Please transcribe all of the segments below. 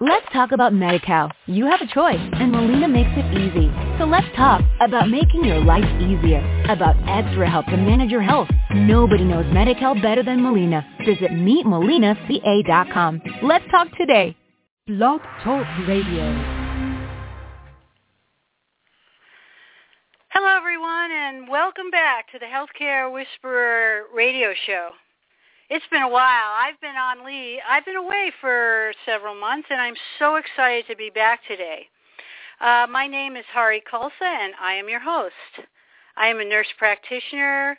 Let's talk about MediCal. You have a choice, and Molina makes it easy. So let's talk about making your life easier, about extra help to manage your health. Nobody knows MediCal better than Molina. Visit meetmolinaca.com. Let's talk today. Blog Talk Radio. Hello, everyone, and welcome back to the Healthcare Whisperer radio show. It's been a while. I've been on leave. I've been away for several months, and I'm so excited to be back today. Uh, my name is Hari Khalsa, and I am your host. I am a nurse practitioner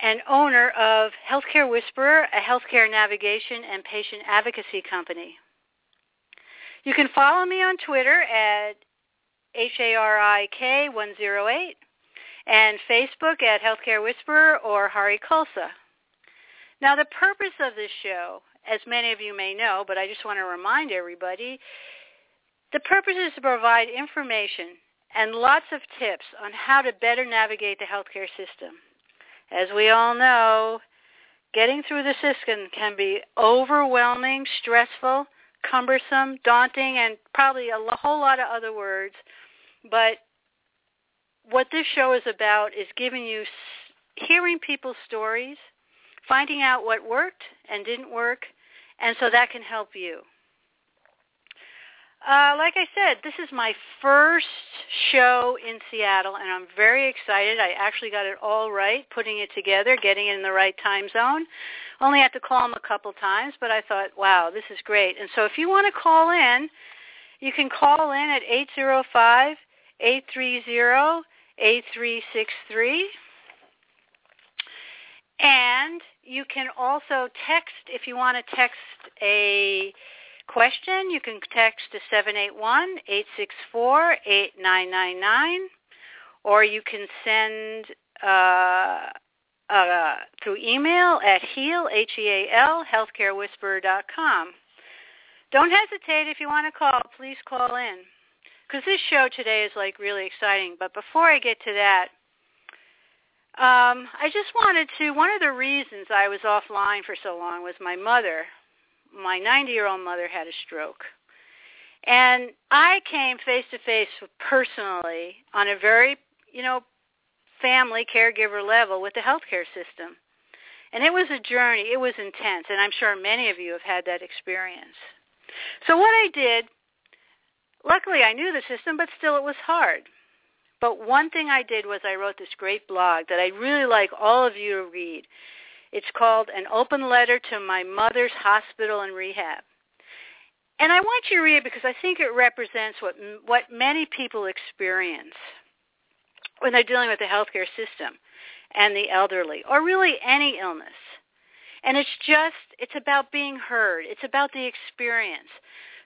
and owner of Healthcare Whisperer, a healthcare navigation and patient advocacy company. You can follow me on Twitter at H-A-R-I-K-108 and Facebook at Healthcare Whisperer or Hari Khalsa. Now, the purpose of this show, as many of you may know, but I just want to remind everybody, the purpose is to provide information and lots of tips on how to better navigate the healthcare system. As we all know, getting through the system can be overwhelming, stressful, cumbersome, daunting, and probably a whole lot of other words. But what this show is about is giving you, hearing people's stories, finding out what worked and didn't work, and so that can help you. Uh, like I said, this is my first show in Seattle, and I'm very excited. I actually got it all right, putting it together, getting it in the right time zone. Only had to call them a couple times, but I thought, wow, this is great. And so if you want to call in, you can call in at 805 830 8363. And you can also text, if you want to text a question, you can text to 781-864-8999, or you can send uh, uh, through email at heal, H-E-A-L, healthcarewhisperer.com. Don't hesitate if you want to call. Please call in. Because this show today is like really exciting. But before I get to that, um, I just wanted to, one of the reasons I was offline for so long was my mother, my 90-year-old mother had a stroke. And I came face to face personally on a very, you know, family caregiver level with the healthcare system. And it was a journey. It was intense. And I'm sure many of you have had that experience. So what I did, luckily I knew the system, but still it was hard. But one thing I did was I wrote this great blog that I really like all of you to read. It's called An Open Letter to My Mother's Hospital and Rehab. And I want you to read it because I think it represents what, what many people experience when they're dealing with the healthcare system and the elderly, or really any illness. And it's just, it's about being heard. It's about the experience.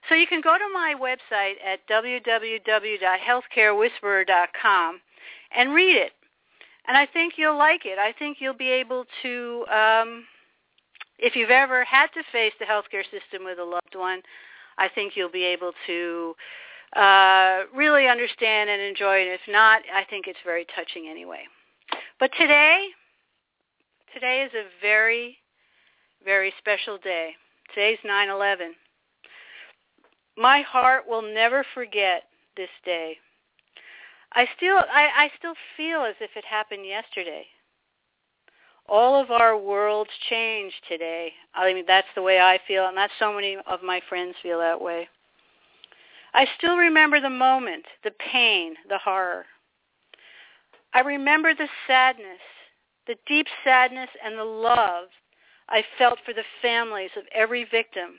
So you can go to my website at www.healthcarewhisperer.com and read it. And I think you'll like it. I think you'll be able to, um, if you've ever had to face the healthcare system with a loved one, I think you'll be able to uh, really understand and enjoy it. If not, I think it's very touching anyway. But today, today is a very, very special day. Today's 9-11 my heart will never forget this day. I still I, I still feel as if it happened yesterday. All of our worlds change today. I mean that's the way I feel and that's so many of my friends feel that way. I still remember the moment, the pain, the horror. I remember the sadness, the deep sadness and the love I felt for the families of every victim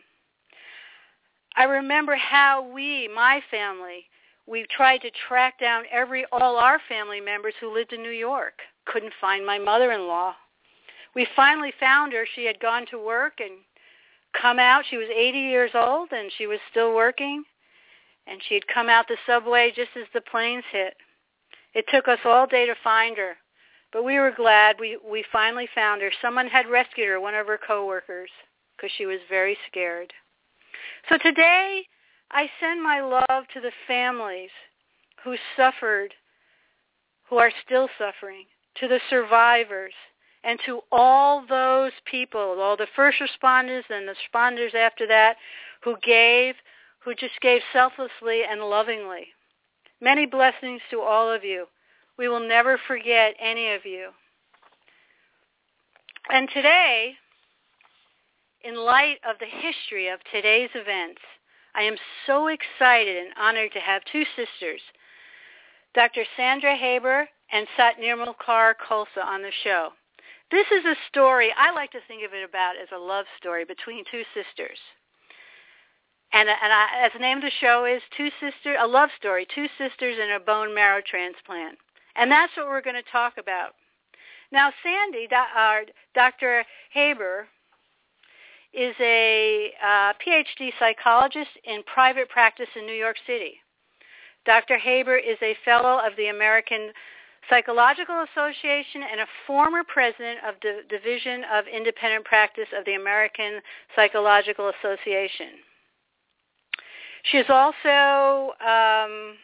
I remember how we, my family, we tried to track down every all our family members who lived in New York. Couldn't find my mother-in-law. We finally found her. She had gone to work and come out. She was 80 years old and she was still working. And she had come out the subway just as the planes hit. It took us all day to find her. But we were glad we, we finally found her. Someone had rescued her, one of her coworkers, because she was very scared. So today, I send my love to the families who suffered, who are still suffering, to the survivors, and to all those people, all the first responders and the responders after that, who gave, who just gave selflessly and lovingly. Many blessings to all of you. We will never forget any of you. And today, in light of the history of today's events, I am so excited and honored to have two sisters, Dr. Sandra Haber and Sat Nirmal Kaur Khalsa on the show. This is a story, I like to think of it about as a love story between two sisters. And, and I, as the name of the show is, two sisters, a love story, two sisters and a bone marrow transplant. And that's what we're going to talk about. Now, Sandy, uh, Dr. Haber, is a uh, PhD psychologist in private practice in New York City. Dr. Haber is a fellow of the American Psychological Association and a former president of the Division of Independent Practice of the American Psychological Association. She is also um,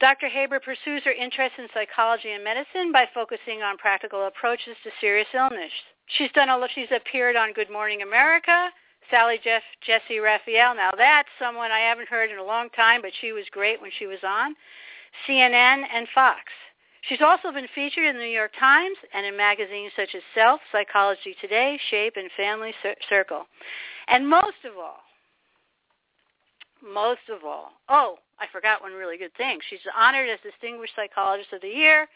Dr. Haber pursues her interest in psychology and medicine by focusing on practical approaches to serious illness. She's done a she's appeared on Good Morning America, Sally Jeff Jessy Raphael. Now that's someone I haven't heard in a long time, but she was great when she was on CNN and Fox. She's also been featured in the New York Times and in magazines such as Self, Psychology Today, Shape, and Family Circle. And most of all, most of all, oh, I forgot one really good thing. She's honored as Distinguished Psychologist of the Year,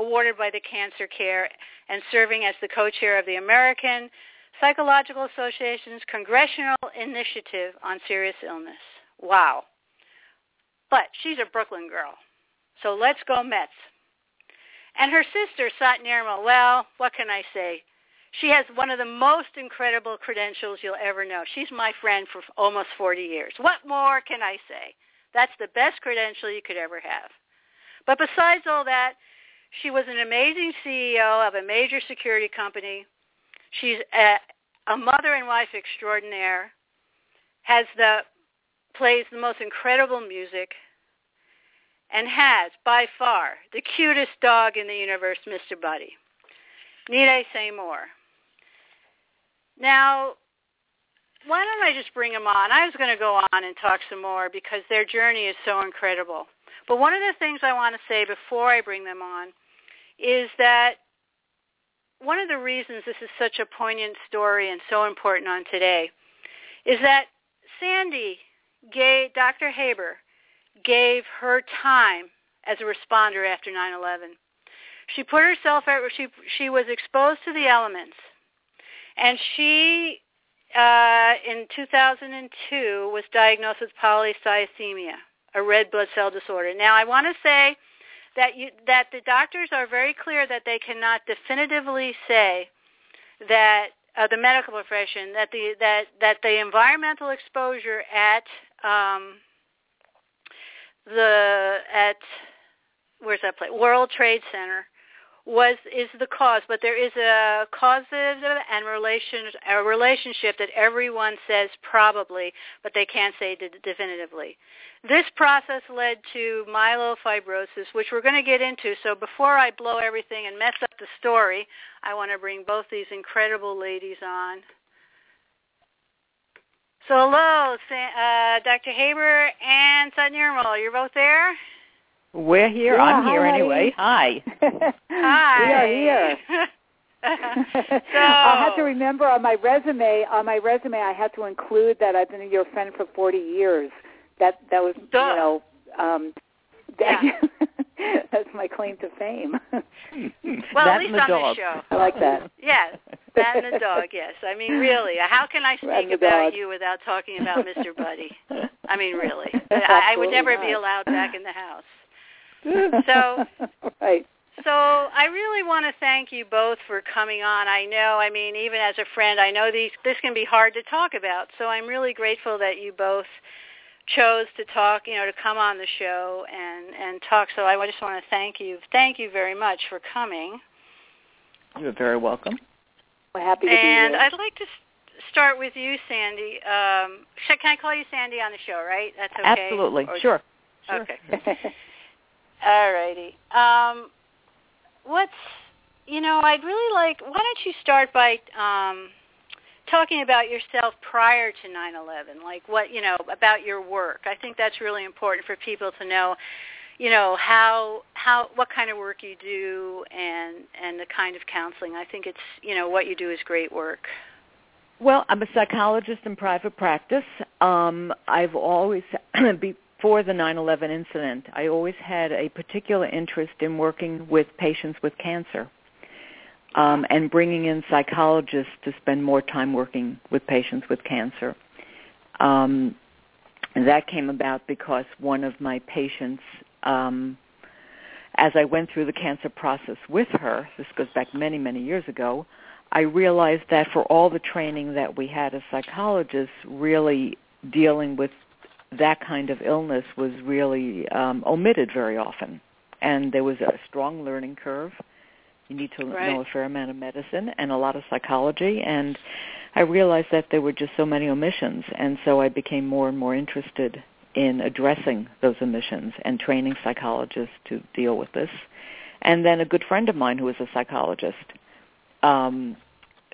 awarded by the Cancer Care, and serving as the co-chair of the American Psychological Association's Congressional Initiative on Serious Illness. Wow. But she's a Brooklyn girl. So let's go Mets. And her sister, Sat Nirmal, well, what can I say? She has one of the most incredible credentials you'll ever know. She's my friend for almost 40 years. What more can I say? That's the best credential you could ever have. But besides all that, she was an amazing CEO of a major security company. She's a, a mother and wife extraordinaire, has the plays the most incredible music, and has by far the cutest dog in the universe, Mr. Buddy. Need I say more? Now, why don't I just bring them on? I was going to go on and talk some more because their journey is so incredible. But one of the things I want to say before I bring them on is that one of the reasons this is such a poignant story and so important on today is that Sandy gave, Dr. Haber gave her time as a responder after 9/11. She put herself out. She she was exposed to the elements and she, uh, in 2002, was diagnosed with polycythemia, a red blood cell disorder. Now, I want to say that you, that the doctors are very clear that they cannot definitively say that uh, the medical profession that the that that the environmental exposure at um, the at where's that place? World Trade Center was is the cause, but there is a causative and relation a relationship that everyone says probably, but they can't say definitively. This process led to myelofibrosis, which we're going to get into. So before I blow everything and mess up the story, I want to bring both these incredible ladies on. So hello, uh, Dr. Haber and Sat Nirmal. You're both there? We're here. Yeah, I'm here anyway. Hi. Hi. We are here. so I had to remember on my resume. On my resume, I had to include that I've been your friend for 40 years. That that was Duh. you know. Um, that, Yeah. that's my claim to fame. well, that at least the on dog. this show. I like that. Yes, that and the dog. Yes, I mean really. How can I speak about dog. you without talking about Mr. Buddy? I mean really. I, I would Absolutely never be allowed back in the house. So- right. So I really want to thank you both for coming on. I know, I mean, even as a friend, I know these this can be hard to talk about. So I'm really grateful that you both chose to talk, you know, to come on the show and and talk. So I just want to thank you. Thank you very much for coming. You're very welcome. We're happy to And be here. I'd like to start with you, Sandy. Um, sh- can I call you Sandy on the show, right? That's okay? Absolutely. Or- Sure. Sure. Okay. All righty. Um, what's, you know, I'd really like, why don't you start by um, talking about yourself prior to 9/11, like what you know about your work. I think that's really important for people to know, you know, how how what kind of work you do and and the kind of counseling. I think it's you know what you do is great work. Well, I'm a psychologist in private practice. Um, I've always before the 9/11 incident, I always had a particular interest in working with patients with cancer um, and bringing in psychologists to spend more time working with patients with cancer. Um, and that came about because one of my patients, um, as I went through the cancer process with her, this goes back many, many years ago, I realized that for all the training that we had as psychologists, really dealing with that kind of illness was really um, omitted very often. And there was a strong learning curve you need to right. know a fair amount of medicine and a lot of psychology. And I realized that there were just so many omissions. And so I became more and more interested in addressing those omissions and training psychologists to deal with this. And then a good friend of mine who was a psychologist um,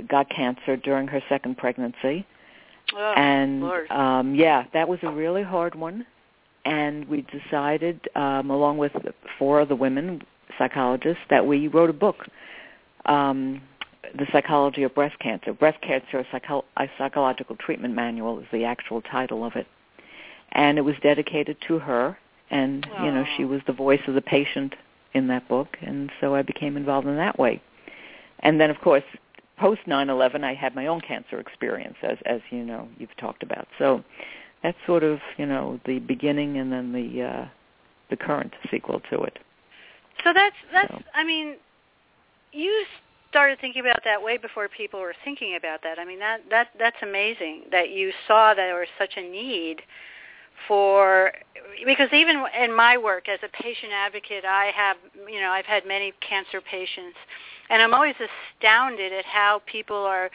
got cancer during her second pregnancy. Oh, and Lord. um, yeah, that was a really hard one. And we decided, um, along with four other women, psychologists that we wrote a book, um, The Psychology of Breast Cancer. Breast Cancer, Psycho- a Psychological Treatment Manual is the actual title of it. And it was dedicated to her, and, you know, she was the voice of the patient in that book, and so I became involved in that way. And then, of course, post 9/11, I had my own cancer experience, as as you know, you've talked about. So that's sort of you know the beginning, and then the uh, the current sequel to it. So that's that's. So. I mean, you started thinking about that way before people were thinking about that. I mean, that that that's amazing that you saw that there was such a need for because even in my work as a patient advocate, I have you know I've had many cancer patients, and I'm always astounded at how people are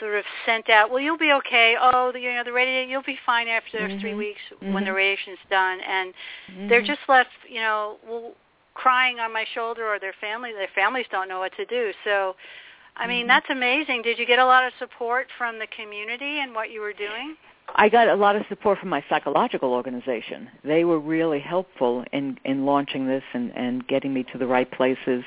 sort of sent out. Well, you'll be okay. Oh, the, you know the radiation. You'll be fine after mm-hmm. three weeks mm-hmm. when the radiation's done, and mm-hmm. they're just left. You know, well, crying on my shoulder or their family their families don't know what to do so i mean mm-hmm. that's amazing did you get a lot of support from the community and what you were doing I got a lot of support from my psychological organization. They were really helpful in in launching this and and getting me to the right places.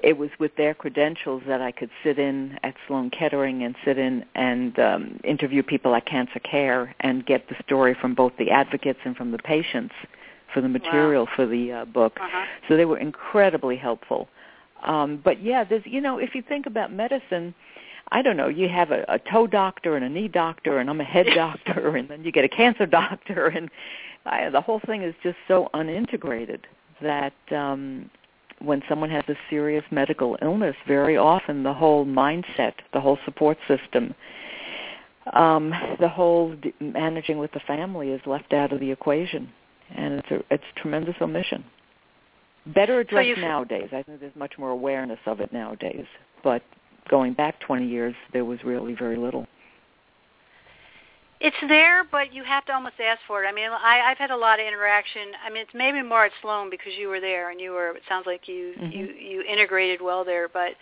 It was with their credentials that I could sit in at Sloan Kettering and sit in and um, interview people at Cancer Care and get the story from both the advocates and from the patients for the material wow. for the uh, book. Uh-huh. So they were incredibly helpful. Um, but yeah, there's you know if you think about medicine, I don't know, you have a, a toe doctor and a knee doctor, and I'm a head doctor, and then you get a cancer doctor, and I, the whole thing is just so unintegrated that um, when someone has a serious medical illness, very often the whole mindset, the whole support system, um, the whole d- managing with the family is left out of the equation and it's a it's a tremendous omission. Better addressed so nowadays. I think there's much more awareness of it nowadays. But going back 20 years, there was really very little. It's there, but you have to almost ask for it. I mean, I, I've had a lot of interaction. I mean, it's maybe more at Sloan because you were there and you were. It sounds like you mm-hmm. you you integrated well there, but.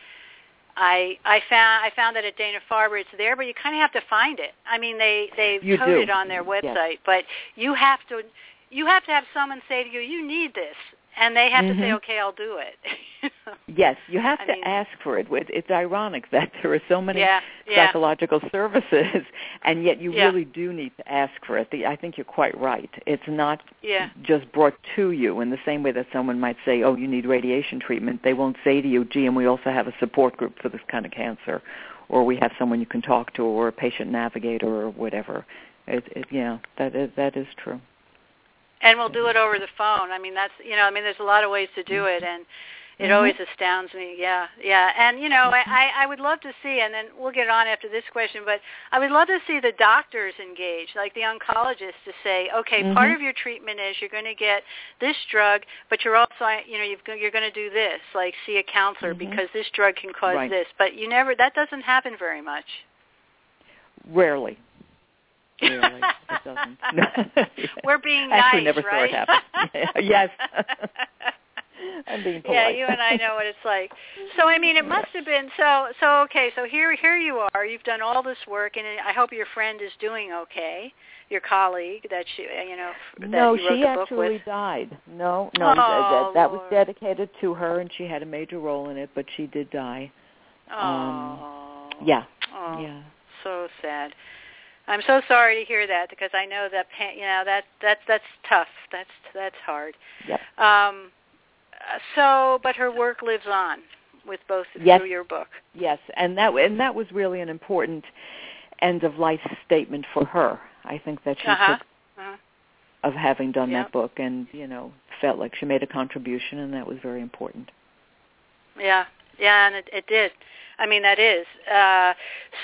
I I found I found that at Dana Farber it's there, but you kind of have to find it. I mean, they they've you coded do. on their website, yes. but you have to you have to have someone say to you, "You need this," and they have mm-hmm. to say, "Okay, I'll do it." yes, you have I to mean, ask for it. It's ironic that there are so many yeah, yeah. psychological services, and yet you Yeah. really do need to ask for it. The, I think you're quite right. It's not Yeah. just brought to you in the same way that someone might say, "Oh, you need radiation treatment." They won't say to you, "Gee, and we also have a support group for this kind of cancer," or "We have someone you can talk to," or a patient navigator, or whatever. It, it, yeah, that is that is true. And we'll do it over the phone. I mean, that's you know, I mean, there's a lot of ways to do it, and it Mhm. always astounds me. Yeah, yeah, and you know, I I would love to see, and then we'll get on after this question, but I would love to see the doctors engage, like the oncologist, to say, okay, part Mhm. of your treatment is you're going to get this drug, but you're also you know you've, you're going to do this, like see a counselor Mhm. because this drug can cause Right. this, but you never that doesn't happen very much. Rarely. Rarely. it doesn't. We're being Actually, nice, never right? saw it happen. yes. I'm being polite. Yeah, you and I know what it's like. So I mean, it must have been so. So okay, so here here you are. You've done all this work, and I hope your friend is doing okay. Your colleague that she, you know, that no, you wrote she the book actually with. died. No, no, Oh, that, that was dedicated to her, and she had a major role in it. But she did die. Oh. Yeah, Oh, yeah. so sad. I'm so sorry to hear that because I know that you know that that's that's tough. That's that's hard. Yep. Um so but her work lives on with both Yes. through your book. Yes, and that and that was really an important end of life statement for her. I think that she Uh-huh. took Uh-huh. of having done Yep. that book, and you know, felt like she made a contribution, and that was very important. Yeah. Yeah, and it, it did. I mean, that is. Uh,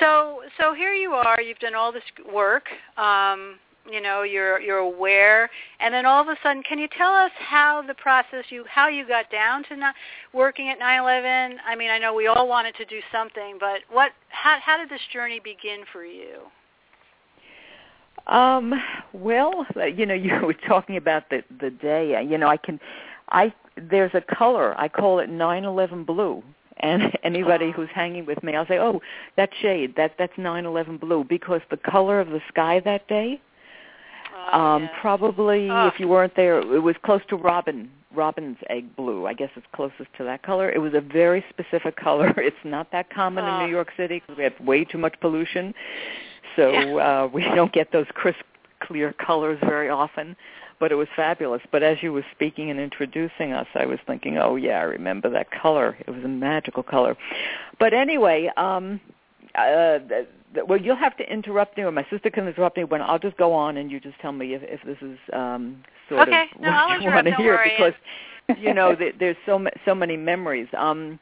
so, so here you are. You've done all this work. Um, you know, you're you're aware, and then all of a sudden, can you tell us how the process you how you got down to not working at 9/11? I mean, I know we all wanted to do something, but what how how did this journey begin for you? Um, well, you know, you were talking about the the day. You know, I can, I there's a color. I call it 911 blue. And anybody Oh. who's hanging with me, I'll say, "Oh, that shade, that that's 911 blue," because the color of the sky that day, Oh, um, yes. probably Oh. if you weren't there, it was close to robin robin's egg blue. I guess it's closest to that color. It was a very specific color. It's not that common Oh. in New York City because we have way too much pollution, so Yeah. uh, we don't get those crisp, clear colors very often. But it was fabulous. But as you were speaking and introducing us, I was thinking, oh yeah, I remember that color. It was a magical color. But anyway, um, uh, th- th- well, you'll have to interrupt me, or my sister can interrupt me. When I'll just go on, and you just tell me if, if this is um, sort Okay. of No, what I'll you want to hear, worry. because you know th- there's so ma- so many memories. Um,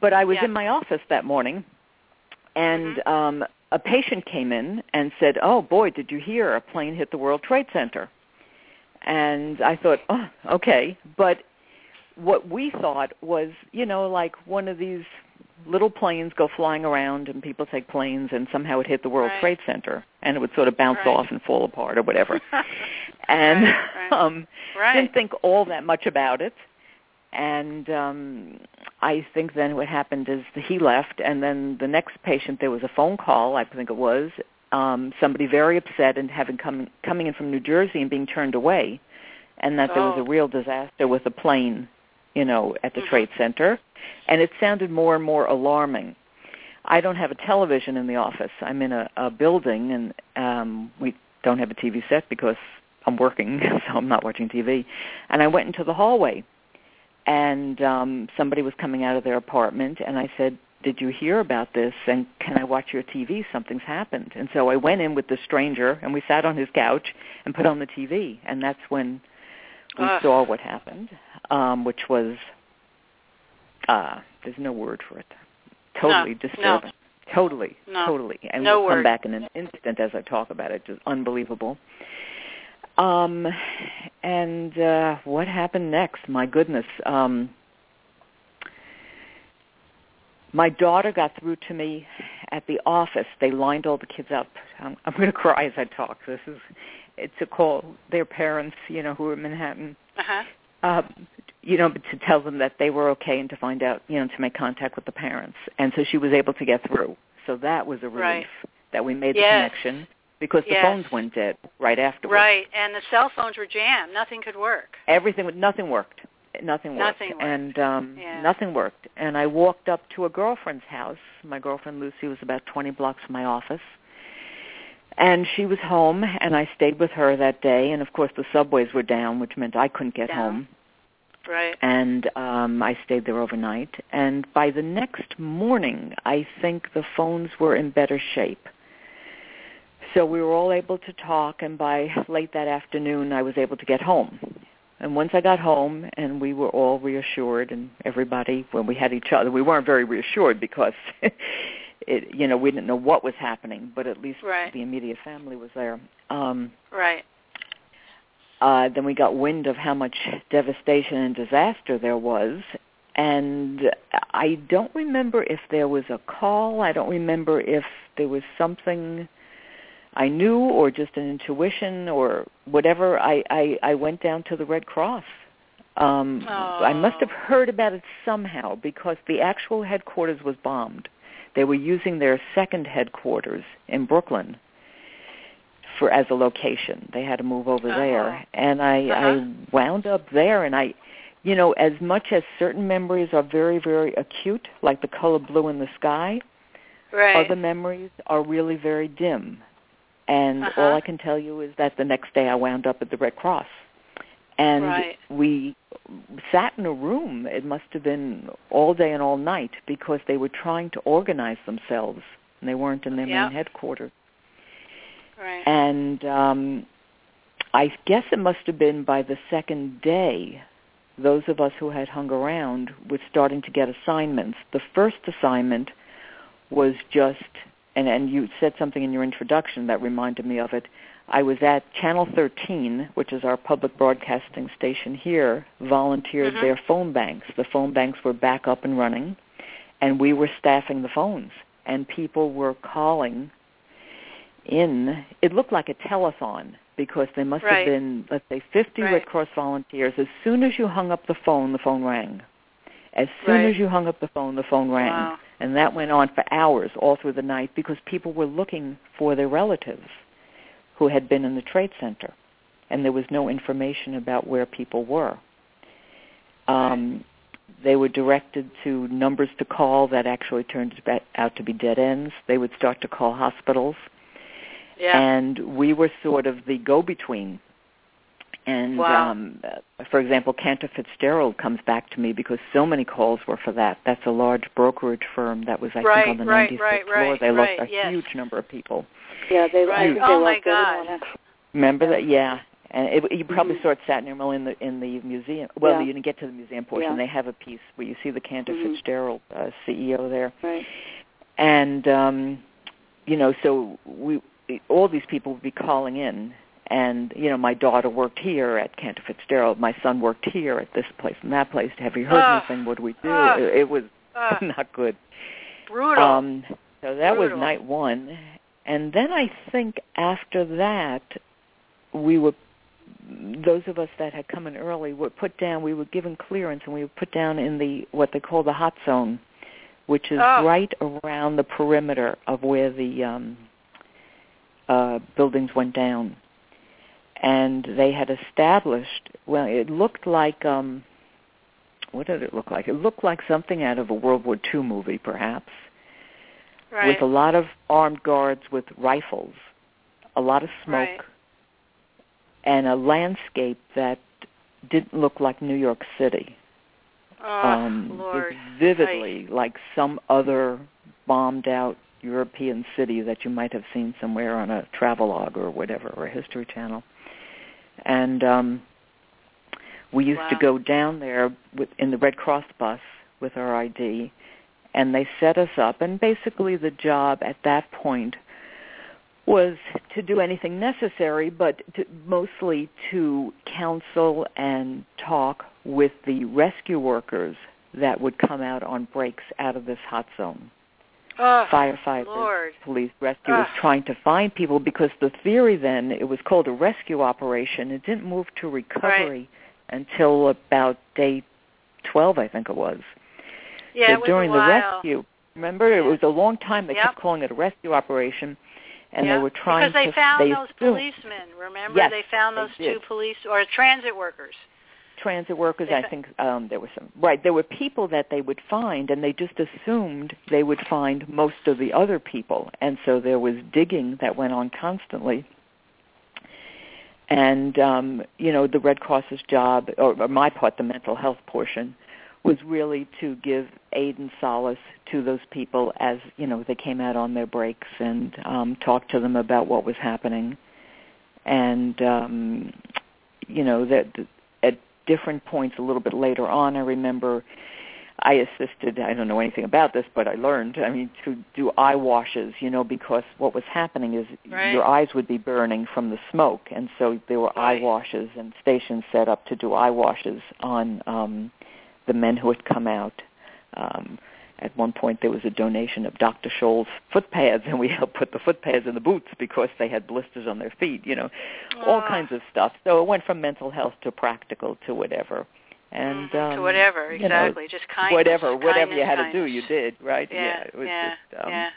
but I was Yeah. in my office that morning, and Mhm. um, a patient came in and said, "Oh boy, did you hear a plane hit the World Trade Center?" And I thought, "Oh, okay," but what we thought was, you know, like one of these little planes go flying around and people take planes and somehow it hit the World Right. Trade Center and it would sort of bounce Right. off and fall apart or whatever. and Right, um didn't think all that much about it. And um I think then what happened is he left and then the next patient there was a phone call, I think it was, um somebody very upset and having come coming in from New Jersey and being turned away and that there was Oh. a real disaster with a plane, you know, at the Mhm. Trade Center. And it sounded more and more alarming. I don't have a television in the office. I'm in a, a building and um we don't have a TV set because I'm working, so I'm not watching TV. And I went into the hallway and um somebody was coming out of their apartment and I said, "Did you hear about this and can I watch your TV? Something's happened." And so I went in with the stranger and we sat on his couch and put on the TV and that's when we Ugh. saw what happened, um which was uh there's no word for it. Totally No, disturbing. Totally, No. totally. And No we'll come word. back in an instant as I talk about it. Just unbelievable. Um, and uh, what happened next? My goodness. Um, my daughter got through to me at the office. They lined all the kids up. I'm, I'm going to cry as I talk. This is it's a call their parents, you know, who are in Manhattan, Uh-huh. uh, you know, to tell them that they were okay and to find out, you know, to make contact with the parents. And so she was able to get through. So that was a relief Right. that we made the Yes. connection because the Yes. phones went dead right afterwards. Right, and the cell phones were jammed. Nothing could work. Everything, nothing worked. Nothing worked. Nothing worked. And um Yeah. nothing worked. And I walked up to a girlfriend's house. My girlfriend Lucy was about 20 blocks from my office. And she was home, and I stayed with her that day. And of course, the subways were down, which meant I couldn't get Down. home. Right. and um I stayed there overnight and by the next morning I think the phones were in better shape. So we were all able to talk and by late that afternoon I was able to get home. And once I got home and we were all reassured and everybody when we had each other we weren't very reassured because it you know we didn't know what was happening but at least Right. the immediate family was there. Um Right. uh, then we got wind of how much devastation and disaster there was. And I don't remember if there was a call. I don't remember if there was something I knew or just an intuition or whatever. I, I, I went down to the Red Cross Um, I must have heard about it somehow because the actual headquarters was bombed. They were using their second headquarters in Brooklyn for as a location. They had to move over Uh-huh. there, and I Uh-huh. I wound up there, and I, you know, as much as certain memories are very very acute, like the color blue in the sky, Right. other memories are really very dim. And Uh-huh. all I can tell you is that the next day I wound up at the Red Cross. And Right. we sat in a room, it must have been all day and all night, because they were trying to organize themselves. And they weren't in their Yeah. main headquarters. right. And um, I guess it must have been by the second day, those of us who had hung around were starting to get assignments. The first assignment was just, and, and you said something in your introduction that reminded me of it. I was at Channel 13, which is our public broadcasting station here, volunteered Mhm. their phone banks. The phone banks were back up and running, and we were staffing the phones, and people were calling in. It looked like a telethon because there must Right. have been, let's say, 50 Right. Red Cross volunteers. As soon as you hung up the phone, the phone rang. As soon Right. as you hung up the phone, the phone rang. Wow. And that went on for hours all through the night because people were looking for their relatives who had been in the trade center. And there was no information about where people were. Um, They were directed to numbers to call that actually turned out to be dead ends. They would start to call hospitals. Yeah. And we were sort of the go-between. And Wow. um, uh, for example, Cantor Fitzgerald comes back to me because so many calls were for that. That's a large brokerage firm that was, I Right, think, on the right, 96th right, floor. right, they lost a yes. huge number of people. Yeah, they. I Right. think Oh, they my lost everyone, God. actually. Remember that? Yeah. And it, you probably Mhm. saw it sat near in the in the museum. Well, Yeah. you didn't get to the museum portion. Yeah. They have a piece where you see the Cantor Mhm. Fitzgerald uh, CEO there, Right. and um, you know, so we all these people would be calling in, and you know, my daughter worked here at Cantor Fitzgerald. My son worked here at this place and that place. Have you heard Ugh. anything? What do we do? Ugh. It, it was Ugh. not good. Brutal. Um, so that Brutal. was night one, and then I think after that, we were those of us that had come in early were put down. We were given clearance, and we were put down in the what they call the hot zone, which is Oh. right around the perimeter of where the um, uh, buildings went down. And they had established. Well, it looked like. Um, what did it look like? It looked like something out of a World War II movie, perhaps right. with a lot of armed guards with rifles, a lot of smoke, Right. and a landscape that didn't look like New York City. oh, um, Lord. vividly like some other bombed out European city that you might have seen somewhere on a travelogue or whatever or a history channel. And um we used to go down there with in the Red Cross bus with our ID and they set us up. And basically the job at that point was to do anything necessary but to, mostly to counsel and talk with the rescue workers that would come out on breaks out of this hot zone Oh, firefighters, Lord. police, rescuers Ugh. trying to find people because the theory then it was called a rescue operation. It didn't move to recovery until about day 12, I think it was. Yeah, so it was during a the rescue, remember it was a long time they Yep. kept calling it a rescue operation and Yeah, they were trying because they to found they those still- policemen. Remember, Yes, they found those did. two police or transit workers. Transit workers. I think um, there were some right. There were people that they would find, and they just assumed they would find most of the other people, and so there was digging that went on constantly. And um, you know, the Red Cross's job, or, or my part, the mental health portion, was really to give aid and solace to those people as you know they came out on their breaks and um, talk to them about what was happening, and um, you know that at different points a little bit later on, I remember I assisted. I don't know anything about this, but I learned. I mean, to do eye washes, you know, because what was happening is Right. your eyes would be burning from the smoke, and so there were Right. eye washes and stations set up to do eye washes on um, the men who had come out. Um, at one point, there was a donation of Dr. Scholl's foot pads, and we helped put the foot pads in the boots because they had blisters on their feet. You know, all Ah. kinds of stuff. So it went from mental health to practical to whatever. and Mhm, um, to whatever you know, exactly, just kindness. whatever whatever you kindness, had to do, you did, right? Yeah, it was yeah, just um, yeah.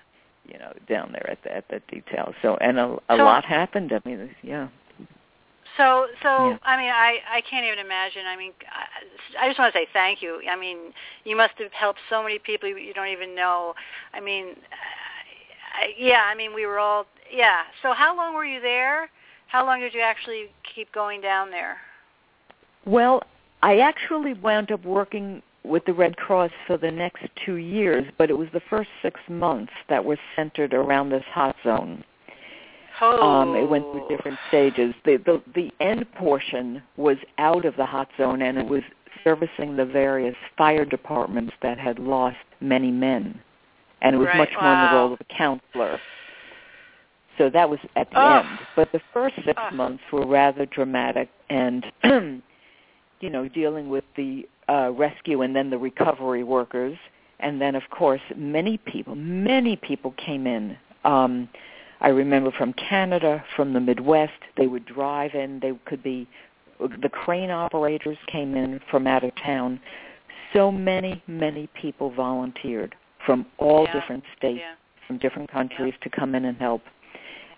you know down there at the, at that detail. So and a, a So- lot happened. I mean, yeah. So, so Yeah. I mean, I I can't even imagine. I mean, I, I just want to say thank you. I mean, you must have helped so many people you- you don't even know. I mean, I, yeah. I mean, we were all yeah. So, how long were you there? How long did you actually keep going down there? Well, I actually wound up working with the Red Cross for the next two years, but it was the first six months that were centered around this hot zone. Oh, Um, it went through different stages. The, the the end portion was out of the hot zone, and it was servicing the various fire departments that had lost many men, and it was Right, much more in the role of a counselor. So that was at the Ugh. end. But the first six months were rather dramatic, and you know, dealing with the uh, rescue and then the recovery workers, and then of course many people, many people came in. Um, I remember from Canada, from the Midwest, they would drive in. They could be the crane operators came in from out of town. So many, many people volunteered from all Yeah. different states, yeah. from different countries to come in and help.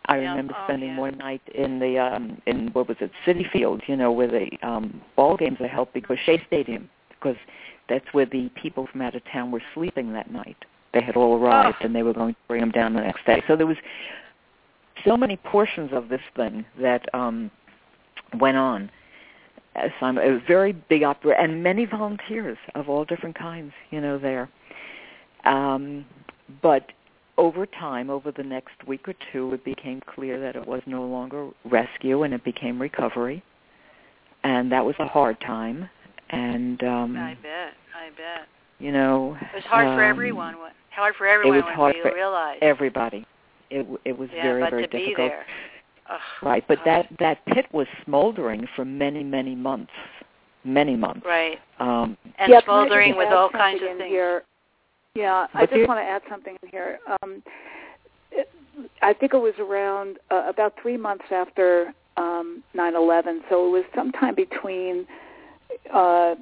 I Yeah. remember Oh, spending yeah. one night in the um in what was it, Citi Field, you know, where the um ball games are held because Shea Stadium because that's where the people from out of town were sleeping that night. They had all arrived Oh. and they were going to bring them down the next day. So there was so many portions of this thing that um went on. As I'm, it was a very big opera and many volunteers of all different kinds, you know, there. Um, but over time, over the next week or two, it became clear that it was no longer rescue and it became recovery. And that was a hard time. And, um, I bet. I bet. you know, It was hard for um, everyone. Hard for everyone It was hard for realized. everybody. It, it was yeah, very, but very to difficult. be there. Ugh, Right, but gosh. that that pit was smoldering for many, many months, many months. Right. Um, And yeah, smoldering with all kinds of things. Here? Yeah, I just you- want to add something in here. Um, it, I think it was around uh, about three months after um, 9/11, so it was sometime between uh,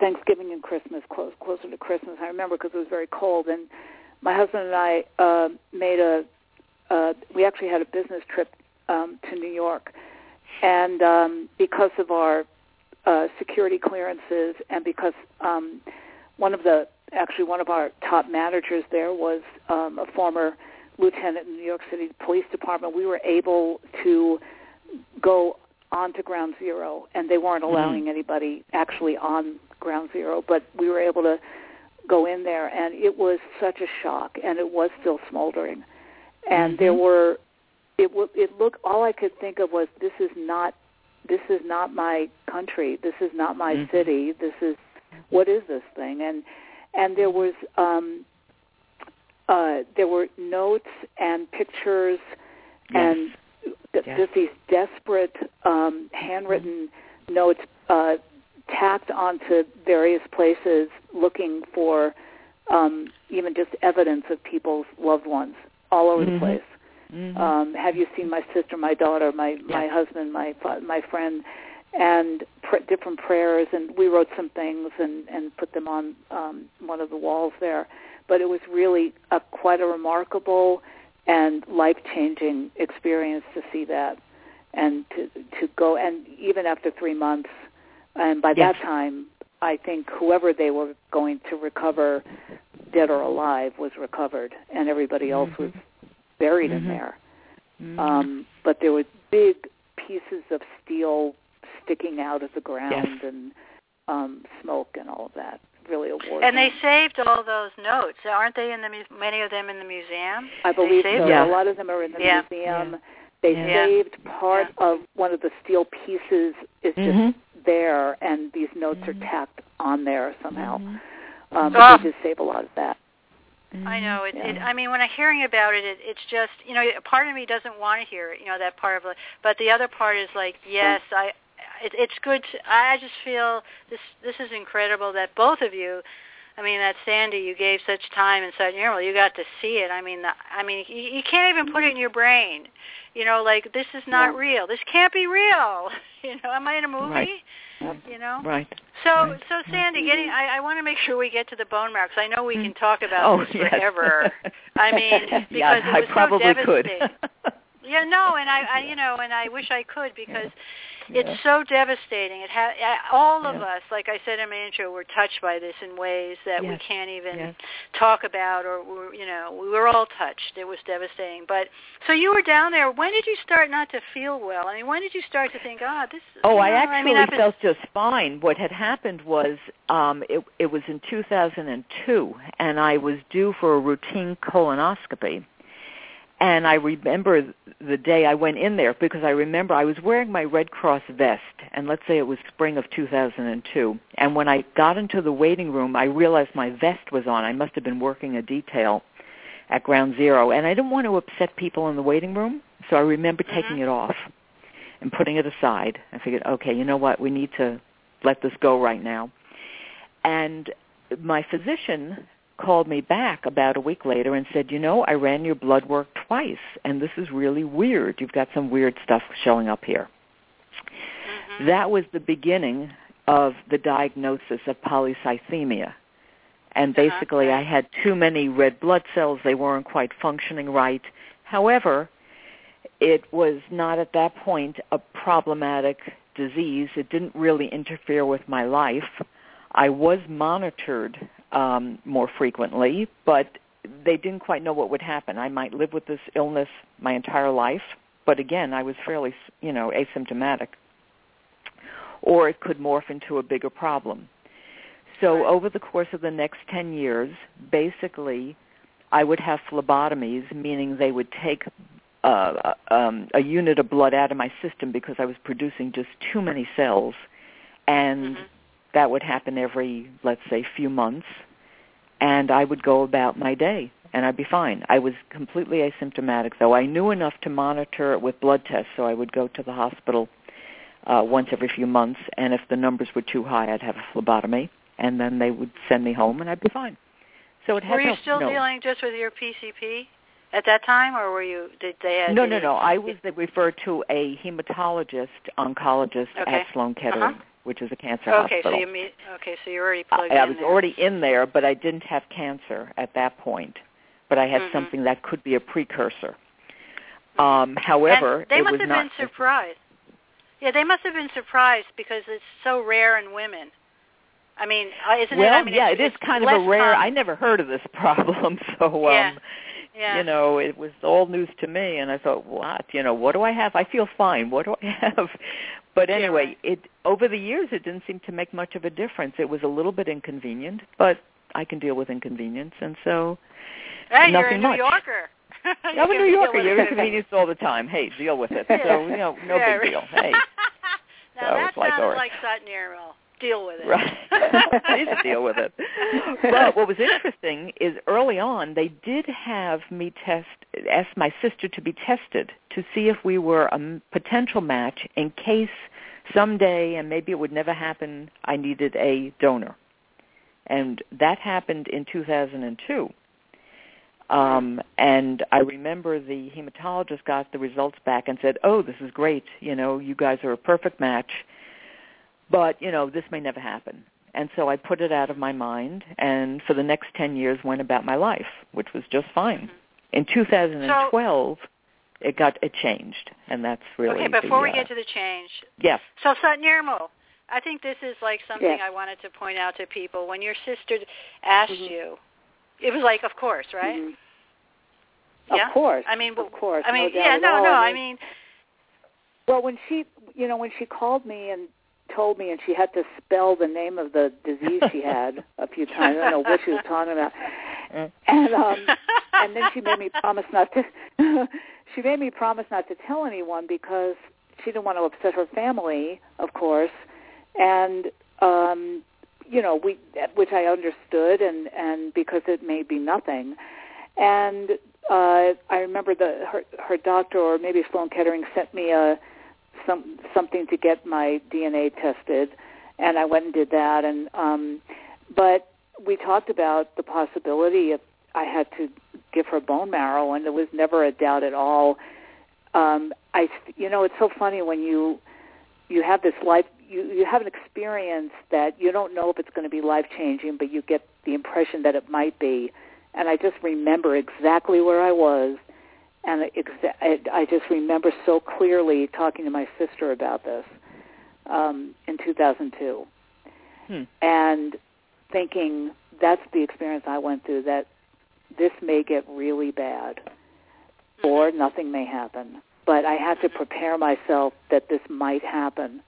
Thanksgiving and Christmas, close, closer to Christmas. I remember because it was very cold, and my husband and I uh, made a. Uh, we actually had a business trip um, to New York, and um, because of our uh, security clearances, and because um, one of the actually one of our top managers there was um, a former lieutenant in the New York City Police Department, we were able to go onto Ground Zero, and they weren't allowing anybody actually on Ground Zero, but we were able to go in there, and it was such a shock, and it was still smoldering, and Mhm. there were it w- it looked all I could think of was this is not this is not my country, this is not my Mhm. city, this is what is this thing, and and there was um uh there were notes and pictures and th- Yes. just these desperate um, handwritten notes uh, tacked onto various places looking for um, even just evidence of people's loved ones all over Mhm. the place. Mhm. Um, have you seen my sister, my daughter, my my husband, my my friend, and pr- different prayers, and we wrote some things and and put them on um, one of the walls there. But it was really a, quite a remarkable and life changing experience to see that, and to to go and even after three months, and by Yes. that time, I think whoever they were going to recover, dead or alive, was recovered, and everybody else Mhm. was buried Mhm. in there. Mhm. Um, but there were big pieces of steel sticking out of the ground and um, smoke and all of that. Really a war. And they saved all those notes, aren't they? In the mu- many of them in the museum. I believe saved so. Yeah. A lot of them are in the Yeah. museum. Yeah. They Yeah. saved part of one of the steel pieces is just Mhm. there, and these notes Mhm. are tacked on there somehow. Mhm. Um, but Ah. they did save a lot of that. I know it, it. I mean, when I'm hearing about it, it, it's just you know, a part of me doesn't want to hear it. You know, that part of it, but the other part is like, yes, I. It, it's good. To, I just feel this. This is incredible that both of you I mean, that Sandy, you gave such time and such, you know, you got to see it. I mean, the, I mean, you, you can't even put it in your brain. You know, like this is not Yeah. real. This can't be real. You know, am I in a movie? Right. You know. Right. So, Right. so Sandy, getting, I, I want to make sure we get to the bone marrow because I know we can talk about oh, this yes. forever. I mean, because yeah, it I was so probably could. Yeah, no, and I, I, you know, and I wish I could because Yeah. it's so devastating. It ha- all of Yeah. us, like I said in my intro, were touched by this in ways that we can't even Yes. talk about, or we're, you know, we were all touched. It was devastating. But so you were down there. When did you start not to feel well? I mean, when did you start to think, ah, this? Oh, I know, actually mean, I've been- felt just fine. What had happened was um it it was in 2002 and I was due for a routine colonoscopy. And I remember the day I went in there because I remember I was wearing my Red Cross vest and let's say it was spring of 2002 and when I got into the waiting room I realized my vest was on. I must have been working a detail at ground zero and I didn't want to upset people in the waiting room so I remember taking Mhm. it off and putting it aside. I figured, okay, you know what, we need to let this go right now. And my physician called me back about a week later and said, you know, I ran your blood work twice, and this is really weird. You've got some weird stuff showing up here. Mhm. That was the beginning of the diagnosis of polycythemia. And Uh-huh, basically. I had too many red blood cells. They weren't quite functioning right. However, it was not at that point a problematic disease. It didn't really interfere with my life. I was monitored um, more frequently, but they didn't quite know what would happen. I might live with this illness my entire life, but again, I was fairly, you know, asymptomatic. Or it could morph into a bigger problem. So over the course of the next 10 years, basically, I would have phlebotomies, meaning they would take uh, um, a unit of blood out of my system because I was producing just too many cells, and Mhm. That would happen every, let's say, few months, and I would go about my day, and I'd be fine. I was completely asymptomatic, though. I knew enough to monitor it with blood tests, so I would go to the hospital uh, once every few months, and if the numbers were too high, I'd have a phlebotomy, and then they would send me home, and I'd be fine. So it had Were you no, still no, dealing just with your PCP at that time, or were you? Did they? Had, No, no, no. I was referred to a hematologist oncologist Okay. at Sloan Kettering, Uh-huh. Which is a cancer Okay, hospital. so you meet. Okay, so you're already I, plugged I in was there. already in there, but I didn't have cancer at that point. But I had Mhm. something that could be a precursor. Um, however, and they must have been surprised. Yeah, they must have been surprised because it's so rare in women. I mean, uh, isn't well, it? I mean, yeah, it's, it is kind of a rare. I never heard of this problem, so um, Yeah. Yeah. you know, it was all news to me, and I thought, what? You know, what do I have? I feel fine. What do I have? But anyway, right. it over the years, it didn't seem to make much of a difference. It was a little bit inconvenient, but I can deal with inconvenience, and so hey, you're a nothing New much. Yorker. I'm a New Yorker. You're inconvenienced all the time. Hey, deal with it. Yeah. So you know, no Yeah, big deal. Hey, now So that like, sounds right. like Sat Nirmal. Deal with it. Right. Please deal with it. But what was interesting is early on they did have me test, ask my sister to be tested to see if we were a potential match in case someday, and maybe it would never happen, I needed a donor. And that happened in 2002. Um, and I remember the hematologist got the results back and said, "Oh, this is great. You know, you guys are a perfect match." But you know this may never happen and so i put it out of my mind and for the next 10 years went about my life which was just fine in 2012 it got it changed and that's really okay, before the, we uh, get to the change, yes so Sat Nirmal, I think this is like something Yes. I wanted to point out to people. When your sister asked Mhm. you, it was like, of course, right? Mhm. Yeah? Of course. I mean, of course. I mean, no yeah, no, no. I mean, Well, when she, you know, when she called me and told me, and she had to spell the name of the disease she had a few times. I don't know what she was talking about. And um, and then she made me promise not to. she made me promise not to tell anyone because she didn't want to upset her family, of course. And um, you know, we, which I understood, and and because it may be nothing. And uh, I remember the her her doctor, or maybe Sloan Kettering, sent me a some something to get my DNA tested, and I went and did that. And um, but we talked about the possibility of I had to give her bone marrow, and there was never a doubt at all. Um, I, you know, it's so funny when you you have this life, you you have an experience that you don't know if it's going to be life changing, but you get the impression that it might be. And I just remember exactly where I was, and exa- I just remember so clearly talking to my sister about this um, in 2002, hmm. and thinking that's the experience I went through. That this may get really bad or nothing may happen. But I had to prepare myself that this might happen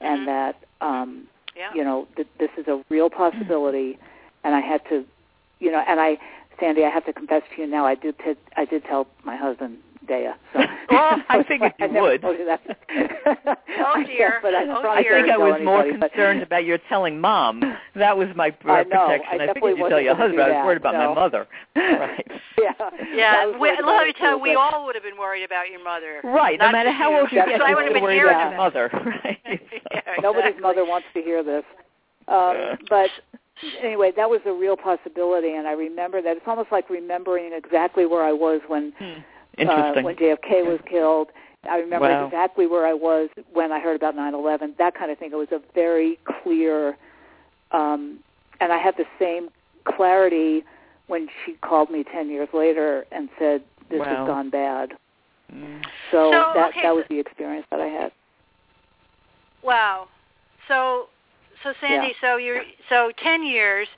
and mm-hmm. that um yeah. you know that this is a real possibility and I had to you know and I Sandy I have to confess to you now I did t- I did tell my husband Dea. So well, I figured you I would. You that. oh dear. but I, oh, I think I was anybody, more but... concerned about your telling mom. That was my uh, I know. protection. I, I figured you tell your husband. I was worried about no. my mother. right. Yeah. Yeah. we, let me tell you, we all would have been worried about your mother. Right. No matter how old you get, you I would have been worried about your mother. Right. Nobody's mother wants to hear this. Um, but anyway, that was a real possibility, and I remember that. It's almost like remembering exactly where I was when Hmm. uh, when JFK was killed. I remember Wow. exactly where I was when I heard about 9/11. That kind of thing. It was a very clear, um, and I had the same clarity when she called me 10 years later and said this Wow. has gone bad. Mm. So, So, that okay, that was so- the experience that I had. Wow. So, so Sandy, so you're so ten years.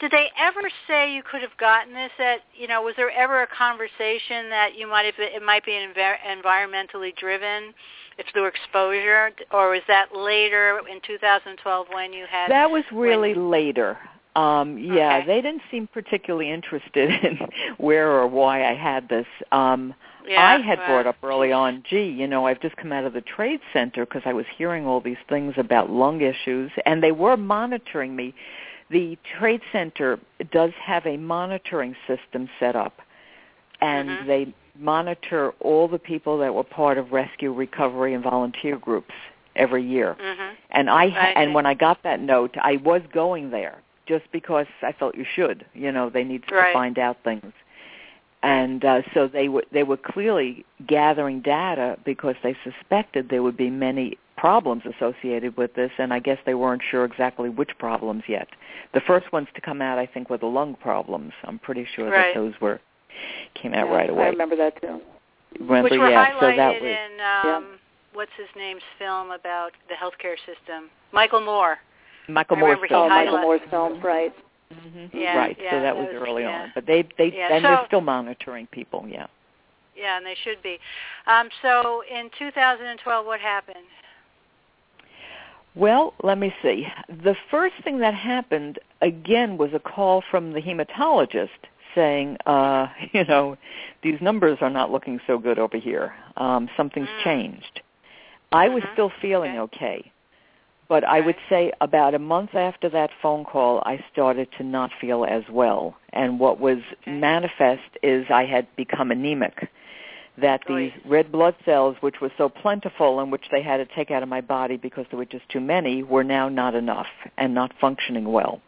Did they ever say you could have gotten this at? You know, was there ever a conversation that you might have? It might be env- environmentally driven, if were exposure, or was that later in 2012 when you had? That was really later. Um, yeah, Okay. they didn't seem particularly interested in where or why I had this. Um, yeah, I had well, brought up early on, gee, you know, I've just come out of the trade center because I was hearing all these things about lung issues, and they were monitoring me. The trade center does have a monitoring system set up, and Mhm. they monitor all the people that were part of rescue, recovery, and volunteer groups every year. Mhm. And I, I and when I got that note, I was going there just because I felt you should. You know, they need to find out things. And uh, so they were they were clearly gathering data because they suspected there would be many problems associated with this, and I guess they weren't sure exactly which problems yet. The first ones to come out, I think, were the lung problems. I'm pretty sure Right. that those were came out Yeah, right away. I remember that too. Remember, Which were yeah, so highlighted that was in um, what's his name's film about the healthcare system. Michael Moore. Michael Moore's film. Oh, Michael Moore's film, right? Hmm Yeah, right. yeah, so that that was, was- early yeah. on, but they they Yeah, and so- they're still monitoring people. Yeah. Yeah, and they should be. Um, so in 2012, what happened? Well, let me see. The first thing that happened again was a call from the hematologist saying, uh, you know, these numbers are not looking so good over here. Um, something's Mm. changed. I was Mhm. still feeling Okay. okay. But I would say about a month after that phone call, I started to not feel as well. And what was manifest is I had become anemic. That these red blood cells, which were so plentiful and which they had to take out of my body because there were just too many, were now not enough and not functioning well.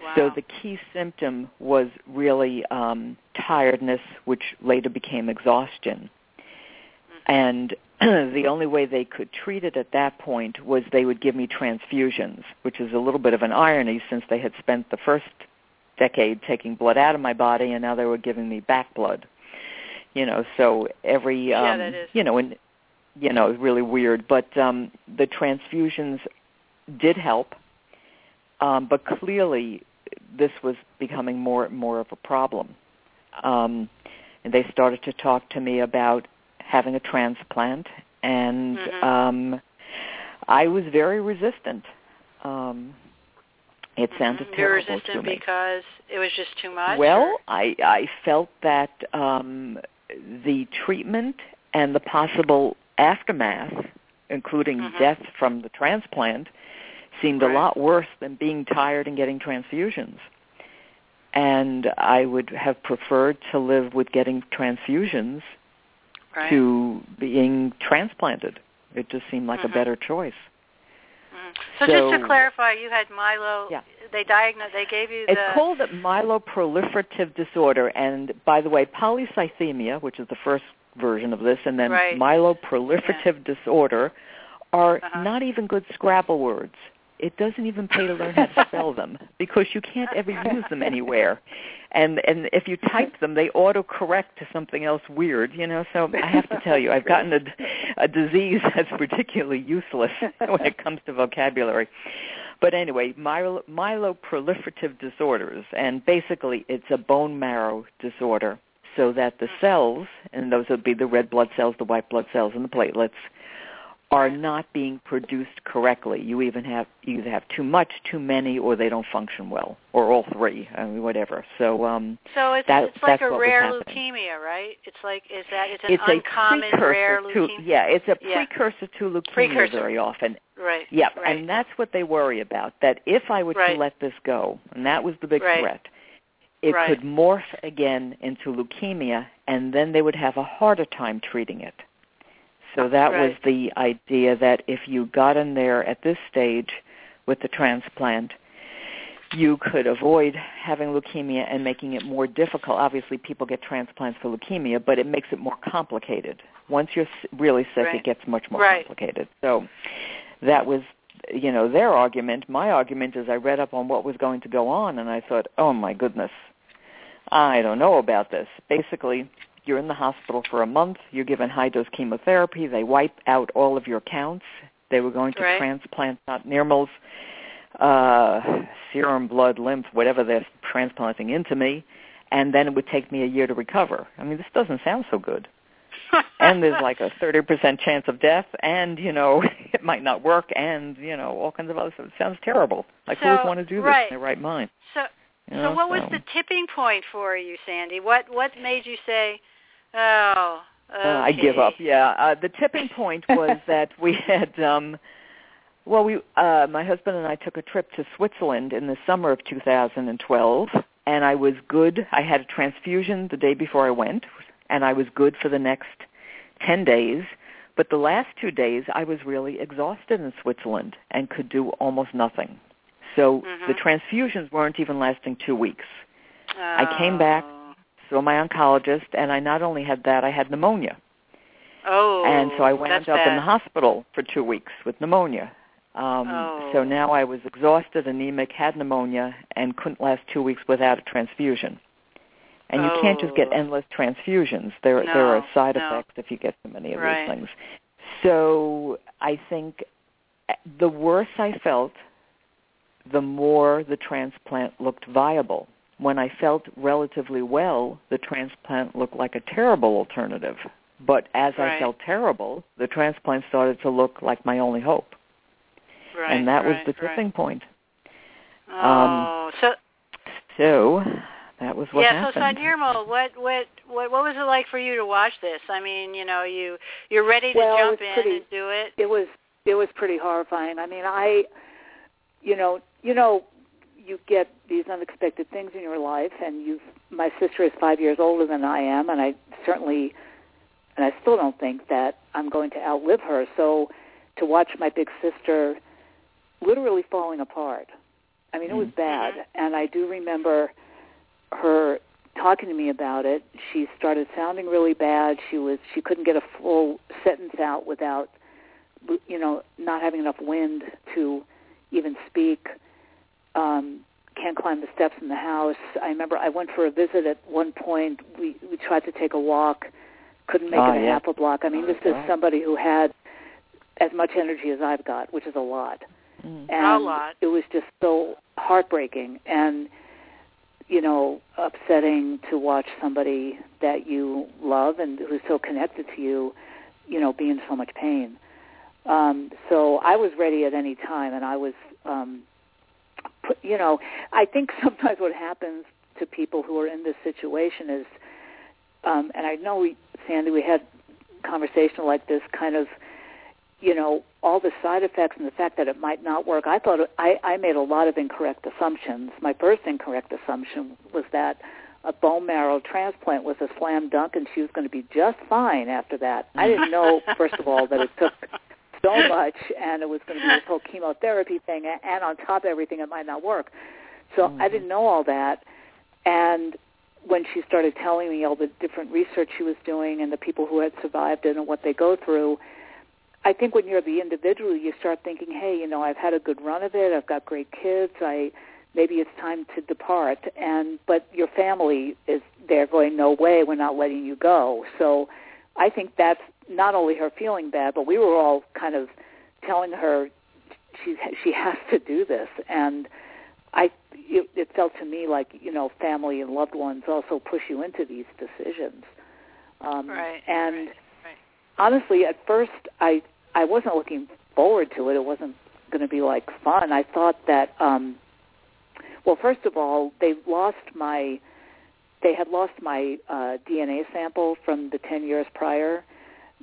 Wow. So the key symptom was really um, tiredness, which later became exhaustion. Mm-hmm. And the only way they could treat it at that point was they would give me transfusions, which is a little bit of an irony since they had spent the first decade taking blood out of my body and now they were giving me back blood. You know, so every um Yeah, that is. you know, and you know, really weird, but um the transfusions did help. Um but clearly this was becoming more and more of a problem. Um and they started to talk to me about having a transplant and Mhm. um I was very resistant. Um it sounded Mhm. You're terrible resistant to me. because it was just too much. Well, or- I I felt that um the treatment and the possible aftermath, including Mhm. death from the transplant, seemed Right. a lot worse than being tired and getting transfusions. And I would have preferred to live with getting transfusions right. to being transplanted. It just seemed like Mhm. a better choice. So, so, just to clarify, you had myelo. Yeah. They diagnosed. They gave you. The... It's called myeloproliferative disorder, and by the way, polycythemia, which is the first version of this, and then right. myeloproliferative yeah. disorder, are uh-huh. not even good Scrabble words. It doesn't even pay to learn how to spell them because you can't ever use them anywhere. And and if you type them, they autocorrect to something else weird, you know. So I have to tell you, I've gotten a, a disease that's particularly useless when it comes to vocabulary. But anyway, myelo, myeloproliferative disorders, and basically it's a bone marrow disorder, so that the cells, and those would be the red blood cells, the white blood cells, and the platelets, are not being produced correctly. You even have you either have too much, too many, or they don't function well, or all three. I mean, whatever. So, um, so it's that, it's like a rare leukemia, right? It's like is that it's an it's uncommon rare to, leukemia? Yeah, it's a yeah. precursor to leukemia precursor. very often. Right. Yeah, right. and that's what they worry about. That if I were right. to let this go, and that was the big right. threat, it could morph again into leukemia, and then they would have a harder time treating it. So that right. was the idea that if you got in there at this stage with the transplant, you could avoid having leukemia and making it more difficult. Obviously, people get transplants for leukemia, but it makes it more complicated. Once you're really sick, right. it gets much more right. complicated. So that was, you know, their argument. My argument is I read up on what was going to go on, and I thought, oh my goodness, I don't know about this. Basically, you're in the hospital for a month. You're given high dose chemotherapy. They wipe out all of your counts. They were going to right. transplant not normals, uh, serum, blood, lymph, whatever they're transplanting into me, and then it would take me a year to recover. I mean, this doesn't sound so good. and there's like a 30% chance of death, and you know it might not work, and you know all kinds of other stuff. It sounds terrible. Like so, who would want to do this right. in their right mind? So, you know, so what was the tipping point for you, Sandy? What what made you say, "Oh, okay. uh, I give up"? Yeah, uh, the tipping point was that we had. um well, we, uh, my husband and I took a trip to Switzerland in the summer of 2012, and I was good. I had a transfusion the day before I went, and I was good for the next 10 days. But the last two days, I was really exhausted in Switzerland and could do almost nothing. So mm-hmm. the transfusions weren't even lasting two weeks. Oh. I came back, saw my oncologist, and I not only had that, I had pneumonia. Oh, and so I wound up bad. in the hospital for two weeks with pneumonia. Um, oh. So now I was exhausted, anemic, had pneumonia, and couldn't last two weeks without a transfusion. And you oh. can't just get endless transfusions. There, no, there are side no. effects if you get too many of right. these things. So I think the worse I felt, the more the transplant looked viable. When I felt relatively well, the transplant looked like a terrible alternative. But as right. I felt terrible, the transplant started to look like my only hope. Right, and that right, was the tipping right. point. Um, oh, so So that was what yeah. happened. So, Sat Nirmal, what what what what was it like for you to watch this? I mean, you know, you you're ready to Well, jump in pretty- and do it. it was it was pretty horrifying. I mean, I, you know, you know, you get these unexpected things in your life, and you. My sister is five years older than I am, and I certainly, and I still don't think that I'm going to outlive her. So, to watch my big sister literally falling apart. I mean, it was Mhm. bad, and I do remember her talking to me about it. She started sounding really bad. She was she couldn't get a full sentence out without you know not having enough wind to even speak. Um, can't climb the steps in the house. I remember I went for a visit at one point. We we tried to take a walk, couldn't make Ah, it a yeah. half a block. I mean, Oh, this is God. somebody who had as much energy as I've got, which is a lot Mm. and A lot. it was just so heartbreaking and you know upsetting to watch somebody that you love and who's so connected to you you know be in so much pain um so i was ready at any time and i was um put, you know i think sometimes what happens to people who are in this situation is um and i know we sandy we had conversation like this kind of you know all the side effects and the fact that it might not work. I thought i i made a lot of incorrect assumptions. My first incorrect assumption was that a bone marrow transplant was a slam dunk and she was going to be just fine after that. I didn't know first of all that it took so much, and it was going to be this whole chemotherapy thing, and on top of everything, it might not work. So Mm-hmm. I didn't know all that, and when she started telling me all the different research she was doing and the people who had survived it and what they go through, I think when you're the individual, you start thinking, hey, you know, I've had a good run of it. I've got great kids. I maybe it's time to depart. And but your family is there going, no way, we're not letting you go. So I think that's not only her feeling bad, but we were all kind of telling her she's she has to do this. And I it, it felt to me like you know family and loved ones also push you into these decisions. Um, Right, and right, right. honestly, at first I I wasn't looking forward to it. It wasn't going to be like fun. I thought that um well, first of all, they lost my they had lost my uh DNA sample from the 10 years prior.